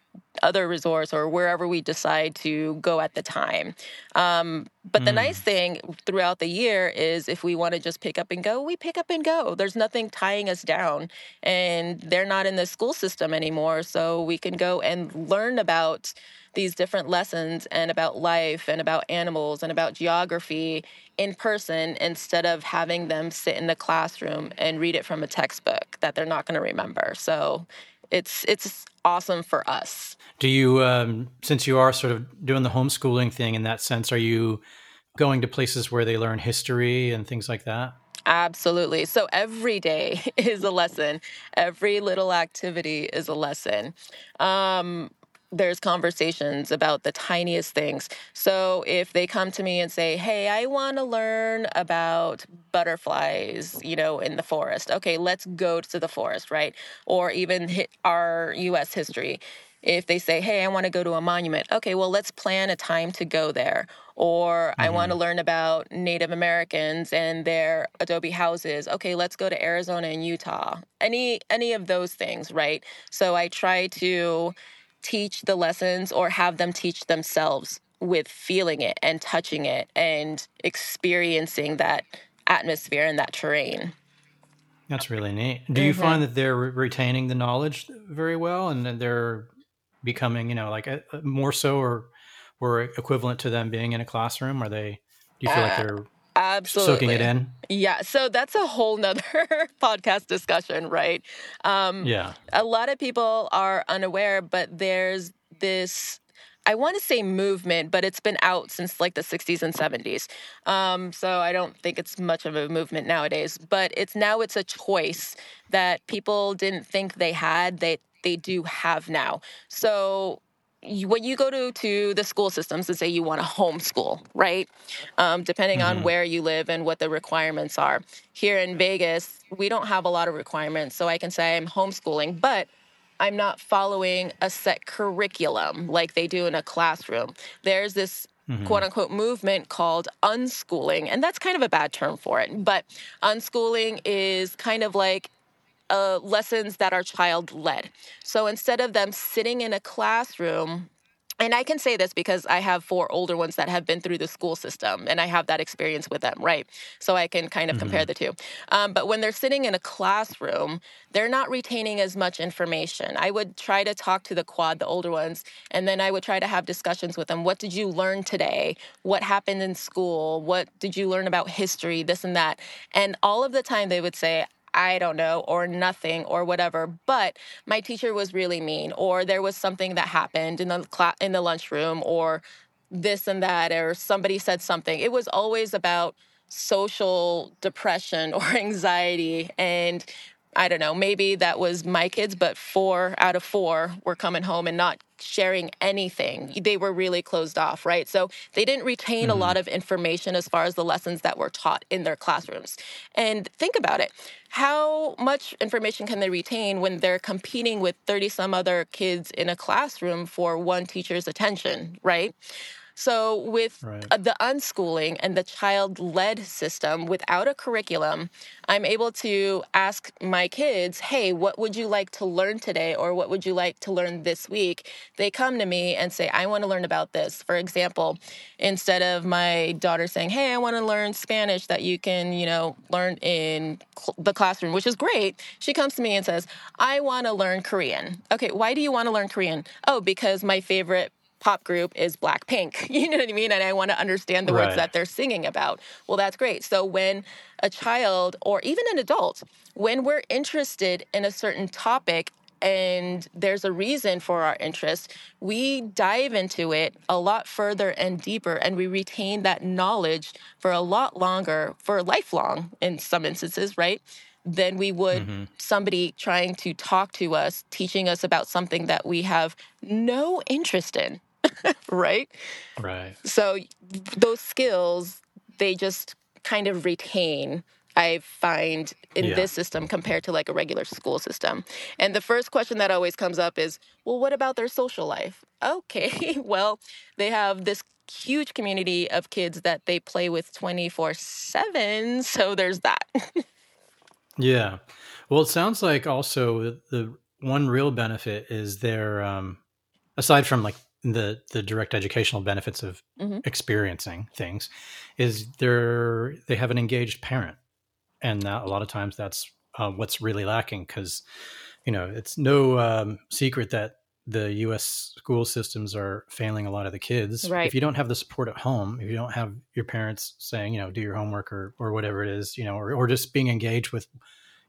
other resorts or wherever we decide to go at the time. Um, but the mm. nice thing throughout the year is if we want to just pick up and go, we pick up and go. There's nothing tying us down, and they're not in the school system anymore. So we can go and learn about these different lessons and about life and about animals and about geography in person instead of having them sit in the classroom and read it from a textbook that they're not going to remember. So it's it's awesome for us. Do you, um, since you are sort of doing the homeschooling thing in that sense, are you going to places where they learn history and things like that? Absolutely. So every day (laughs) is a lesson. Every little activity is a lesson. Um, there's conversations about the tiniest things. So if they come to me and say, "Hey, I want to learn about butterflies, you know, in the forest." Okay, let's go to the forest, right? Or even hit our US history. If they say, "Hey, I want to go to a monument." Okay, well, let's plan a time to go there. Or mm-hmm. I want to learn about Native Americans and their adobe houses. Okay, let's go to Arizona and Utah. Any any of those things, right? So I try to teach the lessons or have them teach themselves with feeling it and touching it and experiencing that atmosphere and that terrain. That's really neat. Do you mm-hmm. find that they're retaining the knowledge very well and that they're becoming, you know, like a, more so or or equivalent to them being in a classroom? Are they do you feel uh, like they're Absolutely. Soaking it in. Yeah. So that's a whole nother (laughs) podcast discussion, right? Um, yeah. A lot of people are unaware, but there's this I want to say movement, but it's been out since like the 60s and 70s. Um, so I don't think it's much of a movement nowadays. But it's now it's a choice that people didn't think they had. They they do have now. So when you go to, to the school systems and say you want to homeschool, right? Um, depending mm-hmm. on where you live and what the requirements are. Here in Vegas, we don't have a lot of requirements. So I can say I'm homeschooling, but I'm not following a set curriculum like they do in a classroom. There's this Mm-hmm. quote unquote movement called unschooling. And that's kind of a bad term for it. But unschooling is kind of like uh, lessons that are child led. So instead of them sitting in a classroom, and I can say this because I have four older ones that have been through the school system and I have that experience with them, right? So I can kind of mm-hmm. compare the two. Um, but when they're sitting in a classroom, they're not retaining as much information. I would try to talk to the quad, the older ones, and then I would try to have discussions with them. What did you learn today? What happened in school? What did you learn about history? This and that. And all of the time they would say, I don't know, or nothing, or whatever. But my teacher was really mean, or there was something that happened in the class, in the lunchroom, or this and that, or somebody said something. It was always about social depression (laughs) or anxiety and I don't know, maybe that was my kids, but four out of four were coming home and not sharing anything. They were really closed off, right? So they didn't retain mm-hmm. a lot of information as far as the lessons that were taught in their classrooms. And think about it how much information can they retain when they're competing with 30 some other kids in a classroom for one teacher's attention, right? So, with right. the unschooling and the child led system without a curriculum, I'm able to ask my kids, hey, what would you like to learn today? Or what would you like to learn this week? They come to me and say, I want to learn about this. For example, instead of my daughter saying, hey, I want to learn Spanish that you can, you know, learn in cl- the classroom, which is great, she comes to me and says, I want to learn Korean. Okay, why do you want to learn Korean? Oh, because my favorite pop group is Blackpink. (laughs) You know what I mean? And I want to understand the right. words that they're singing about. Well, that's great. So when a child or even an adult, when we're interested in a certain topic and there's a reason for our interest, we dive into it a lot further and deeper, and we retain that knowledge for a lot longer, for lifelong in some instances, right? Than we would mm-hmm. somebody trying to talk to us, teaching us about something that we have no interest in. (laughs) right? Right. So those skills, they just kind of retain. I find in yeah. this system compared to like a regular school system. And the first question that always comes up is, well, what about their social life? Okay, (laughs) well, they have this huge community of kids that they play with 24 7. So there's that. (laughs) yeah. Well, it sounds like also the one real benefit is their um, aside from like the the direct educational benefits of mm-hmm. experiencing things is they're they have an engaged parent and that, a lot of times that's uh, what's really lacking because you know it's no um, secret that the U.S. school systems are failing a lot of the kids. Right. If you don't have the support at home, if you don't have your parents saying, you know, do your homework or or whatever it is, you know, or, or just being engaged with,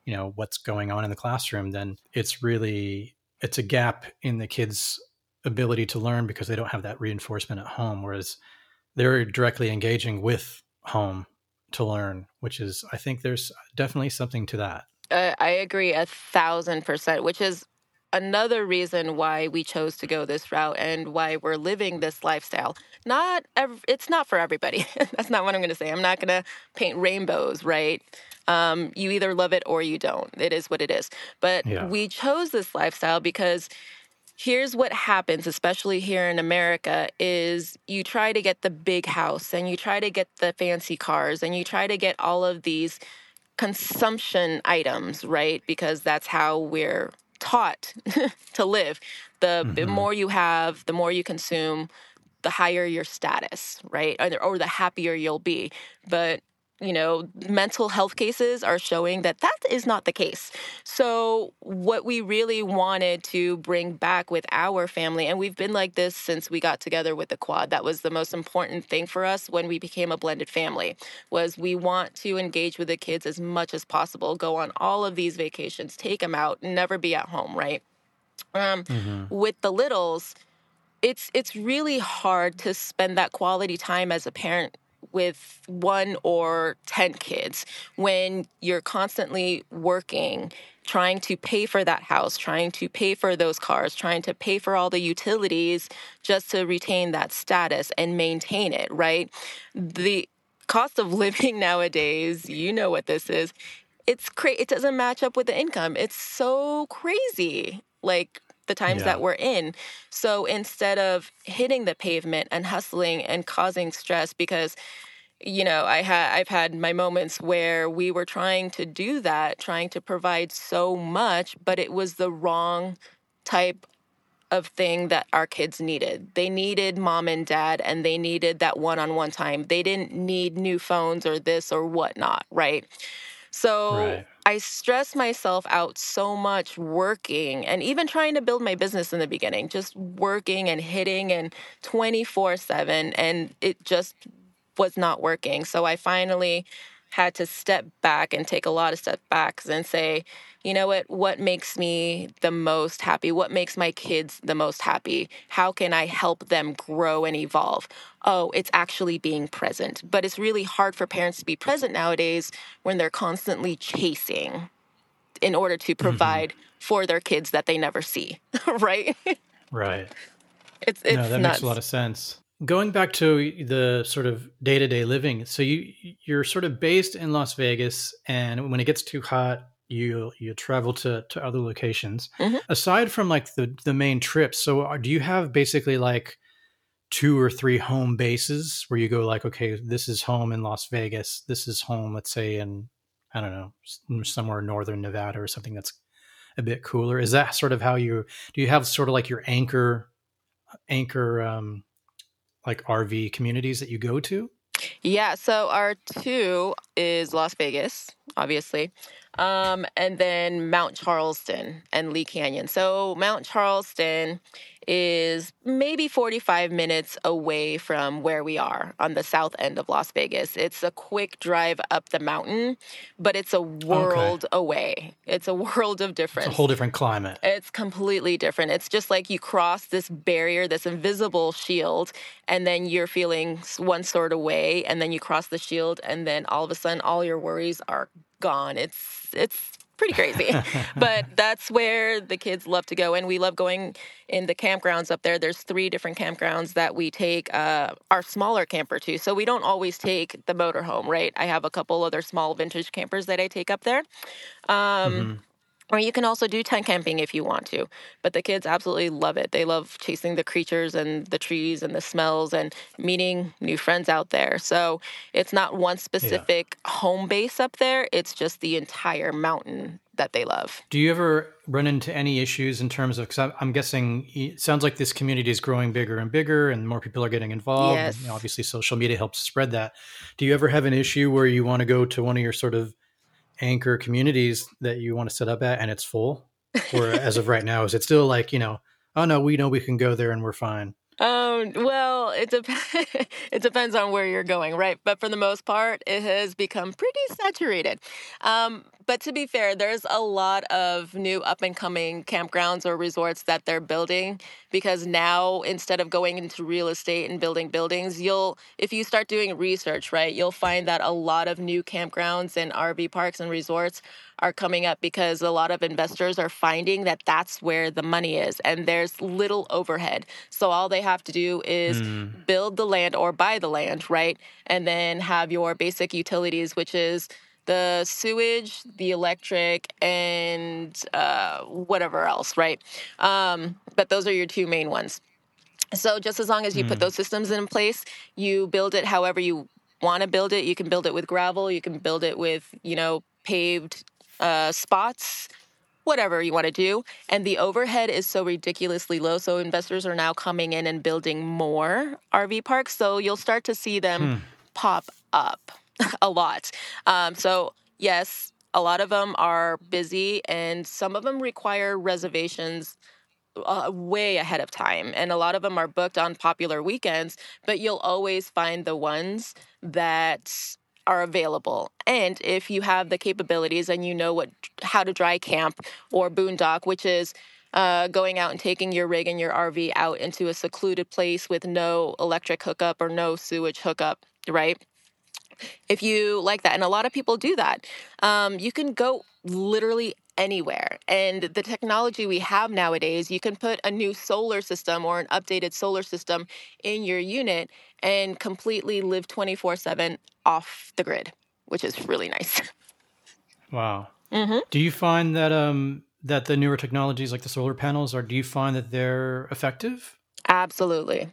you know, what's going on in the classroom, then it's really it's a gap in the kids' ability to learn because they don't have that reinforcement at home. Whereas they're directly engaging with home to learn, which is, I think there's definitely something to that. Uh, I agree a thousand percent, which is another reason why we chose to go this route and why we're living this lifestyle. Not ev- it's not for everybody. (laughs) That's not what I'm going to say. I'm not going to paint rainbows, right? Um, you either love it or you don't. It is what it is. But yeah. we chose this lifestyle because here's what happens especially here in america is you try to get the big house and you try to get the fancy cars and you try to get all of these consumption items right because that's how we're taught (laughs) to live. The mm-hmm. more you have, the more you consume, the higher your status, right? Or, or the happier you'll be. But you know, mental health cases are showing that that is not the case. So, what we really wanted to bring back with our family, and we've been like this since we got together with the quad, that was the most important thing for us when we became a blended family, was we want to engage with the kids as much as possible, go on all of these vacations, take them out, never be at home, right? Um, mm-hmm. With the littles, it's it's really hard to spend that quality time as a parent with one or 10 kids when you're constantly working trying to pay for that house, trying to pay for those cars, trying to pay for all the utilities just to retain that status and maintain it, right? The cost of (laughs) living nowadays, you know what this is. It's cra- it doesn't match up with the income. It's so crazy. Like the times yeah. that we're in. So instead of hitting the pavement and hustling and causing stress because you know, I had I've had my moments where we were trying to do that, trying to provide so much, but it was the wrong type of thing that our kids needed. They needed mom and dad and they needed that one-on-one time. They didn't need new phones or this or whatnot, right? So right. I stressed myself out so much working and even trying to build my business in the beginning, just working and hitting and 24 7. And it just was not working. So I finally had to step back and take a lot of step backs and say, you know what, what makes me the most happy? What makes my kids the most happy? How can I help them grow and evolve? Oh, it's actually being present. But it's really hard for parents to be present nowadays when they're constantly chasing in order to mm-hmm. provide mm-hmm. for their kids that they never see, (laughs) right? Right. It's, it's no, that nuts. makes a lot of sense. Going back to the sort of day to day living, so you you're sort of based in Las Vegas, and when it gets too hot, you you travel to to other locations. Mm-hmm. Aside from like the the main trips, so are, do you have basically like two or three home bases where you go like, okay, this is home in Las Vegas, this is home, let's say in I don't know somewhere in northern Nevada or something that's a bit cooler. Is that sort of how you do? You have sort of like your anchor anchor um, like RV communities that you go to? Yeah, so our two is Las Vegas, obviously, um, and then Mount Charleston and Lee Canyon. So Mount Charleston is maybe 45 minutes away from where we are on the south end of Las Vegas. It's a quick drive up the mountain, but it's a world okay. away. It's a (laughs) world of difference. It's a whole different climate. It's completely different. It's just like you cross this barrier, this invisible shield, and then you're feeling one sort of way, and then you cross the shield, and then all of a sudden all your worries are gone. It's it's pretty crazy. (laughs) (laughs) but that's where the kids love to go. And we love going in the campgrounds up there. There's three different campgrounds that we take uh, our smaller camper to. So we don't always take the motorhome, right? I have a couple other small vintage campers that I take up there. Um, mm-hmm. Or you can also do tent camping if you want to. But the kids absolutely love it. They love chasing the creatures and the trees and the smells and meeting new friends out there. So it's not one specific yeah. home base up there, it's just the entire mountain that they love. Do you ever run into any issues in terms of? Because I'm guessing it sounds like this community is growing bigger and bigger, and more people are getting involved. Yes. And, obviously, social media helps spread that. Do you ever have an issue where you want to go to one of your sort of anchor communities that you want to set up at, and it's full? Or as of right now, is it still like you know, oh no, we know we can go there and we're fine? Um, well, it depends. (laughs) it depends on where you're going, right? But for the most part, it has become pretty saturated. Um, but to be fair, there's a lot of new up and coming campgrounds or resorts that they're building because now instead of going into real estate and building buildings, you'll if you start doing research, right, you'll find that a lot of new campgrounds and RV parks and resorts are coming up because a lot of investors are finding that that's where the money is and there's little overhead. So all they have to do is mm. build the land or buy the land, right? And then have your basic utilities, which is the sewage, the electric, and uh, whatever else, right? Um, but those are your two main ones. So just as long as you mm. put those systems in place, you build it however you want to build it. You can build it with gravel. You can build it with you know paved uh, spots whatever you want to do. And the overhead is so ridiculously low. So investors are now coming in and building more RV parks. So you'll start to see them hmm. pop up. (laughs) a lot. Um, so, yes, a lot of them are busy, and some of them require reservations uh, way ahead of time. And a lot of them are booked on popular weekends, but you'll always find the ones that are available. And if you have the capabilities and you know what how to dry camp or boondock, which is uh, going out and taking your rig and your RV out into a secluded place with no electric hookup or no sewage hookup, right? if you like that. And a lot of people do that. Um, you can go literally anywhere. And the technology we have nowadays, you can put a new solar system or an updated solar system in your unit and completely live 24 7 off the grid, which is really nice. (laughs) Wow. Mm-hmm. Do you find that um, that the newer technologies like the solar panels are do you find that they're effective? Absolutely.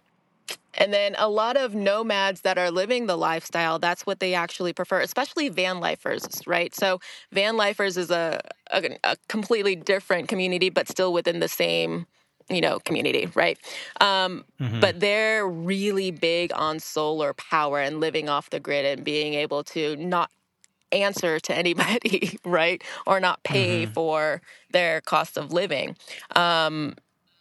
And then a lot of nomads that are living the lifestyle, that's what they actually prefer, especially van lifers, right? So, van lifers is a, a, a completely different community, but still within the same you know community right um, mm-hmm. but they're really big on solar power and living off the grid and being able to not answer to anybody (laughs) right or not pay mm-hmm. for their cost of living um,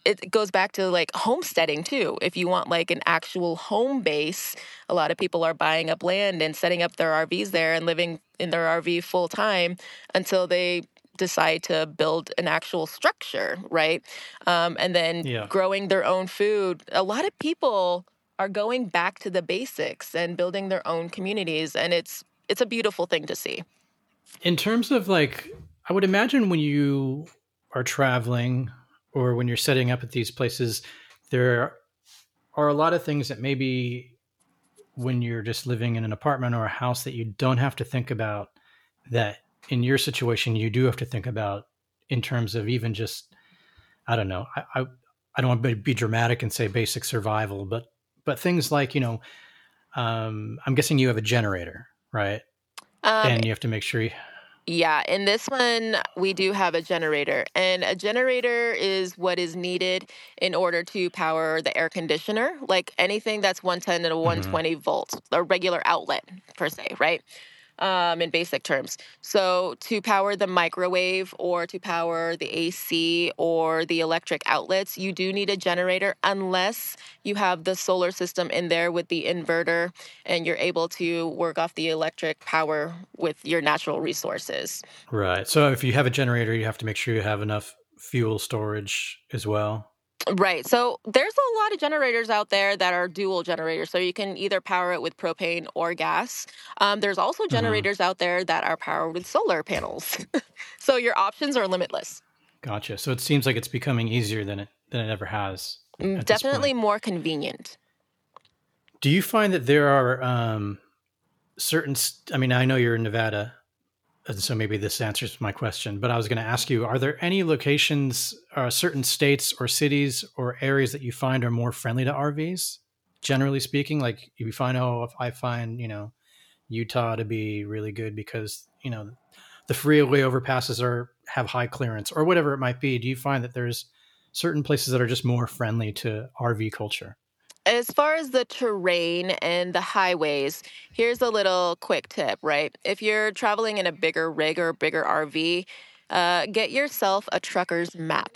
it goes back to like homesteading too. If you want like an actual home base, a lot of people are buying up land and setting up their RVs there and living in their RV full time until they decide to build an actual structure, right? Um, and then yeah. growing their own food. A lot of people are going back to the basics and building their own communities, and it's it's a beautiful thing to see. In terms of like, I would imagine when you are traveling or when you're setting up at these places, there are a lot of things that maybe when you're just living in an apartment or a house that you don't have to think about that in your situation you do have to think about in terms of even just I don't know I I, I don't want to be dramatic and say basic survival but but things like you know um, I'm guessing you have a generator right? Um, and you have to make sure you, yeah, in this one, we do have a generator, and a generator is what is needed in order to power the air conditioner, like anything that's 110 to 120 mm-hmm. volts, a regular outlet per se, right? Um, in basic terms. So, to power the microwave or to power the AC or the electric outlets, you do need a generator unless you have the solar system in there with the inverter and you're able to work off the electric power with your natural resources. Right. So, if you have a generator, you have to make sure you have enough fuel storage as well. Right. So there's a lot of generators out there that are dual generators. So you can either power it with propane or gas. Um, there's also mm-hmm. generators mm-hmm. out there that are powered with solar panels. (laughs) so your options are limitless. Gotcha. So it seems like it's becoming easier than it than it ever has. Mm, definitely more convenient. Do you find that there are um, certain? I mean, I know you're in Nevada so maybe this answers my question but i was going to ask you are there any locations uh, certain states or cities or areas that you find are more friendly to rvs generally speaking like you find oh i find you know utah to be really good because you know the freeway overpasses are have high clearance or whatever it might be, do you find that there's certain places that are just more friendly to RV culture? As far as the terrain and the highways, here's a little quick tip, right? If you're traveling in a bigger rig or bigger RV, uh, get yourself a trucker's map.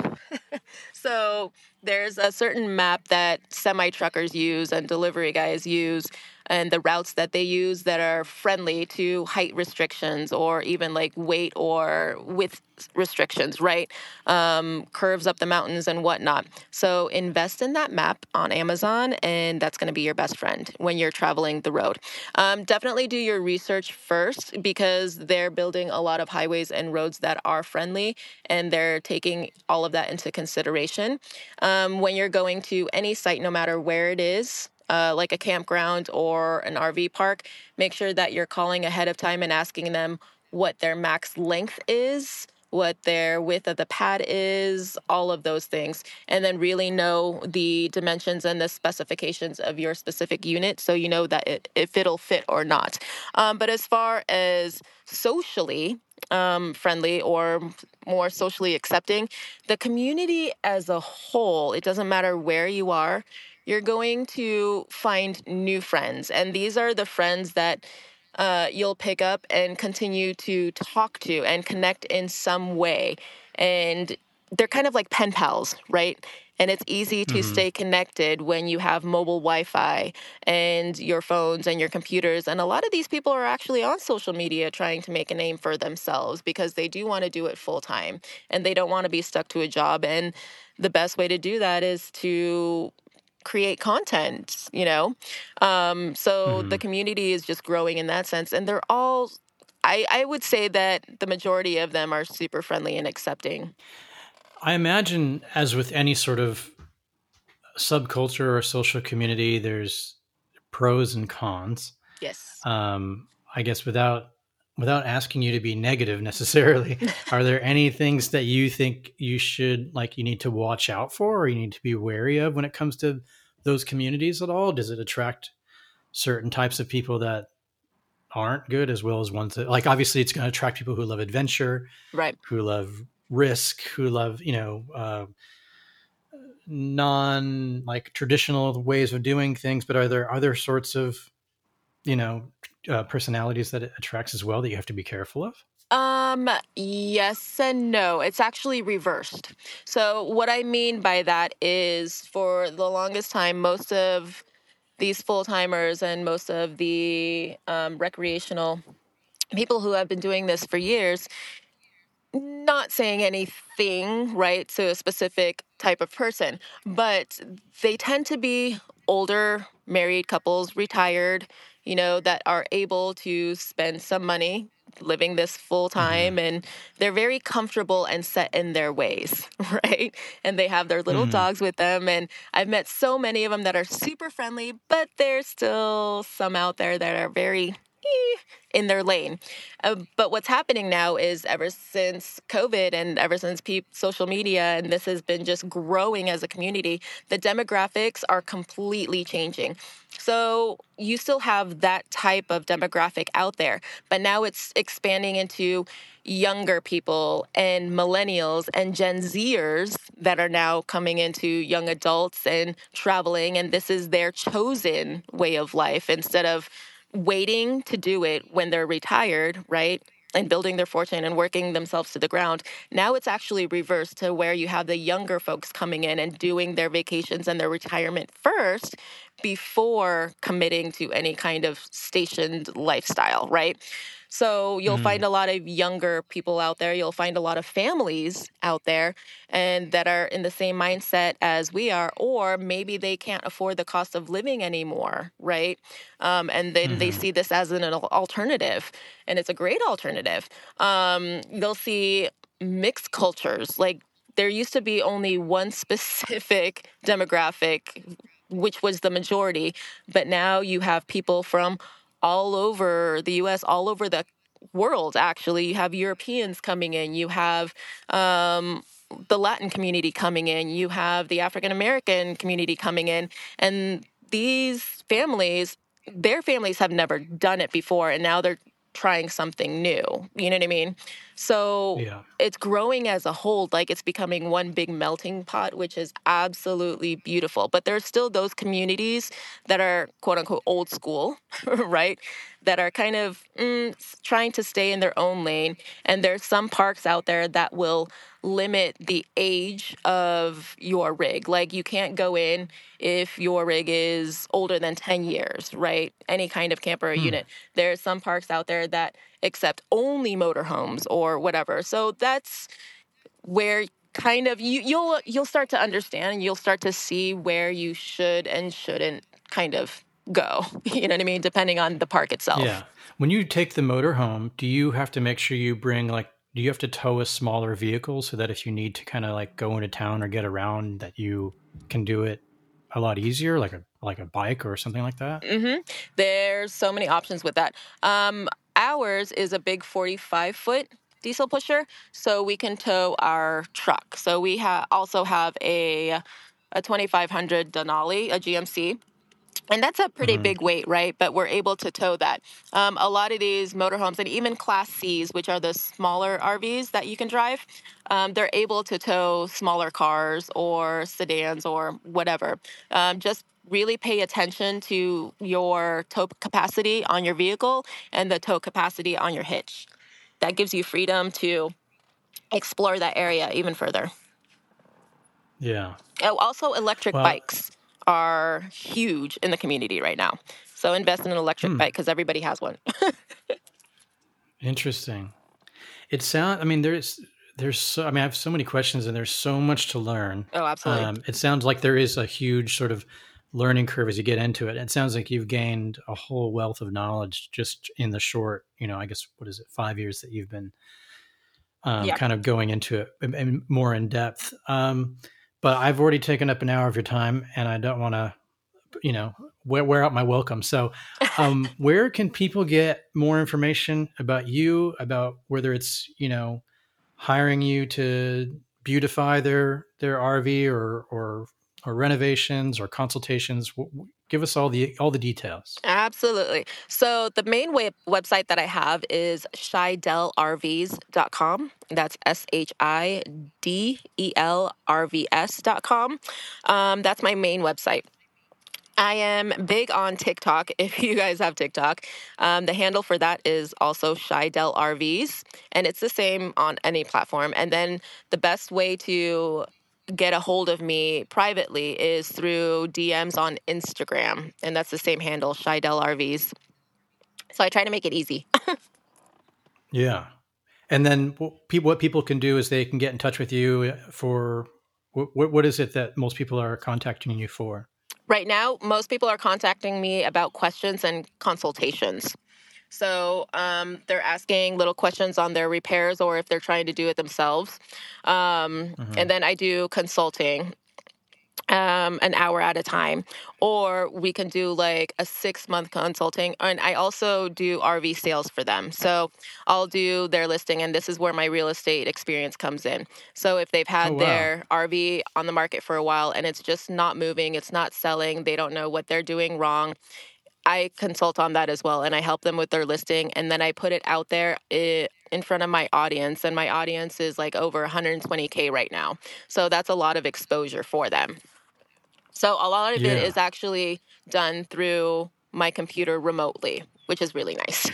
(laughs) so there's a certain map that semi truckers use and delivery guys use and the routes that they use that are friendly to height restrictions or even like weight or width restrictions, right? Um, curves up the mountains and whatnot. So invest in that map on Amazon, and that's going to be your best friend when you're traveling the road. Um, definitely do your research first because they're building a lot of highways and roads that are friendly, and they're taking all of that into consideration. Um, when you're going to any site, no matter where it is, uh, like a campground or an RV park, make sure that you're calling ahead of time and asking them what their max length is, what their width of the pad is, all of those things, and then really know the dimensions and the specifications of your specific unit so you know that it, if it'll fit or not. Um, but as far as socially, um, friendly or more socially accepting, the community as a whole, it doesn't matter where you are, you're going to find new friends. And these are the friends that uh, you'll pick up and continue to talk to and connect in some way. And they're kind of like pen pals, right? And it's easy to mm-hmm. stay connected when you have mobile Wi Fi and your phones and your computers. And a lot of these people are actually on social media trying to make a name for themselves because they do want to do it full time and they don't want to be stuck to a job. And the best way to do that is to create content, you know? Um, so mm. the community is just growing in that sense. And they're all, I, I would say that the majority of them are super friendly and accepting. I imagine, as with any sort of subculture or social community, there's pros and cons. Yes. Um, I guess without without asking you to be negative (laughs) necessarily, are there any things that you think you should like you need to watch out for or you need to be wary of when it comes to those communities at all? Does it attract certain types of people that aren't good as well as ones that like obviously it's going to attract people who love adventure, right? Who love risk, who love, you know, uh, non like traditional ways of doing things, but are there other sorts of you know uh, personalities that it attracts as well that you have to be careful of? Um, yes and no. It's actually reversed. So, what I mean by that is for the longest time, most of these full timers and most of the um, recreational people who have been doing this for years, not saying anything, right, to a specific type of person, but they tend to be older married couples, retired, you know, that are able to spend some money living this full mm-hmm. time mm-hmm. and they're very comfortable and set in their ways, (laughs) right? And they have their little mm-hmm. dogs with them. And I've met so many of them that are super friendly, but there's still some out there that are very (laughs) in their lane. Uh, but what's happening now is ever since COVID and ever since pe- social media, and this has been just growing as a community, the demographics are completely changing. So you still have that type of demographic out there, but now it's expanding into younger people and millennials and Gen Zers that are now coming into young adults and traveling, and this is their chosen way of life instead of waiting to do it when they're retired, right? And building their fortune and working themselves to the ground. Now it's actually reversed to where you have the younger folks coming in and doing their vacations and their retirement first before committing to any kind of stationed lifestyle, right? So you'll mm. find a lot of younger people out there. You'll find a lot of families out there and that are in the same mindset as we are, or maybe they can't afford the cost of living anymore, right? Um, and then mm-hmm. they see this as an alternative, and it's a great alternative. Um, they'll see mixed cultures, like there used to be only one (laughs) specific demographic which was the majority but now you have people from all over the US, all over the world, actually. You have Europeans coming in, you have um, the Latin community coming in, you have the African American community coming in. And these families, their families have never done it before, and now they're trying something new. You know what I mean? So yeah. it's growing as a whole, like it's becoming one big melting pot, which is absolutely beautiful. But there's still those communities that are quote unquote old school, (laughs) right? That are kind of mm, trying to stay in their own lane. And there's some parks out there that will limit the age of your rig. Like you can't go in if your rig is older than 10 years, right? Any kind of camper hmm. unit. There's some parks out there that accept only motorhomes or whatever. So that's where kind of you you'll you'll start to understand and you'll start to see where you should and shouldn't kind of go. (laughs) You know what I mean? Depending on the park itself. Yeah. When you take the motorhome, do you have to make sure you bring like do you have to tow a smaller vehicle so that if you need to kind of like go into town or get around that you can do it a lot easier like a like a bike or something like that? Mm-hmm. There's so many options with that. Um, Ours is a big 45 foot diesel pusher, so we can tow our truck. So we ha- also have a a 2500 Denali, a GMC. And that's a pretty mm-hmm. big weight, right? But we're able to tow that. Um, a lot of these motorhomes and even Class Cs, which are the smaller RVs that you can drive, um, they're able to tow smaller cars or sedans or whatever. Um, just really pay attention to your tow capacity on your vehicle and the tow capacity on your hitch. That gives you freedom to explore that area even further. Yeah. Oh, also, electric well, bikes are huge in the community right now. So invest in an electric hmm. bike because everybody has one. Interesting. It sounds. I mean, there's there's so. I mean, I have so many questions, and there's so much to learn. Oh, absolutely. Um, it sounds like there is a huge sort of learning curve as you get into it. It sounds like you've gained a whole wealth of knowledge just in the short, you know, I guess what is it, five years that you've been um, yeah. kind of going into it and more in depth. Um, but I've already taken up an hour of your time, and I don't want to, you know, wear, wear, out my welcome. So, um, (laughs) where can people get more information about you? About whether it's you know hiring you to beautify their their RV or or or renovations or consultations give us all the all the details. Absolutely. So the main web, website that i have is shidelrvs.com that's s-h-i-d-e-l-r-v-s.com um, that's my main website. I am big on TikTok. (laughs) If you guys have TikTok, um, the handle for that is also ShiDel RVs, and it's the same on any platform. And then the best way to get a hold of me privately is through DMs on Instagram, and that's the same handle, ShiDel RVs. So I try to make it easy. (laughs) yeah, and then what people can do is they can get in touch with you uh, for what, what is it that most people are contacting you for? Right now, most people are contacting me about questions and consultations. So um, they're asking little questions on their repairs or if they're trying to do it themselves. Um, mm-hmm. And then I do consulting um, an hour at a time, or we can do like a six month consulting. And I also do RV sales for them. So I'll do their listing, and this is where my real estate experience comes in. So if they've had oh, wow. their RV on the market for a while and it's just not moving, it's not selling, they don't know what they're doing wrong, I consult on that as well and I help them with their listing and then I put it out there eh, in front of my audience and my audience is like over 120k right now. So that's a lot of exposure for them. So a lot of yeah. it is actually done through my computer remotely, which is really nice.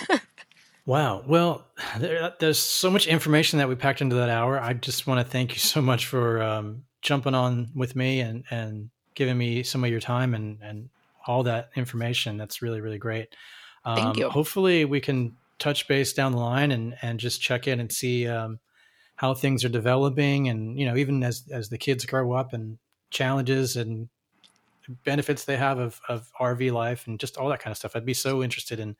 (laughs) wow. Well, (sighs) there, there's so much information that we packed into that hour. I just want to thank you so much for um, jumping on with me and, and giving me some of your time and, and all that information. That's really, really great. Um, Thank you. Hopefully, we can touch base down the line and and just check in and see um, how things are developing, and you know, even as as the kids grow up and challenges and benefits they have of of RV life and just all that kind of stuff. I'd be so interested in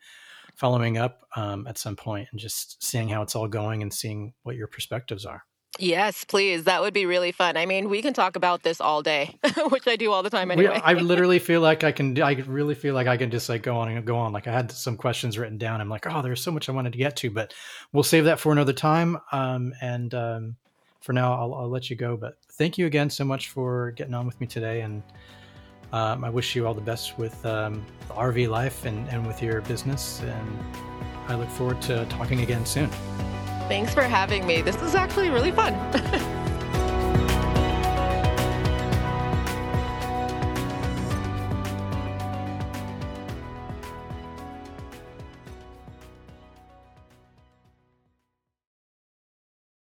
following up um, at some point and just seeing how it's all going and seeing what your perspectives are. Yes, please. That would be really fun. I mean, we can talk about this all day, (laughs) which I do all the time anyway. I (laughs) literally feel like I can. I really feel like I can just like go on and go on. Like I had some questions written down. I'm like, oh, there's so much I wanted to get to, but we'll save that for another time. Um, and um, for now, I'll, I'll let you go. But thank you again so much for getting on with me today. And um, I wish you all the best with um, RV life and, and with your business. And I look forward to talking again soon. Thanks for having me. This is actually really fun. (laughs)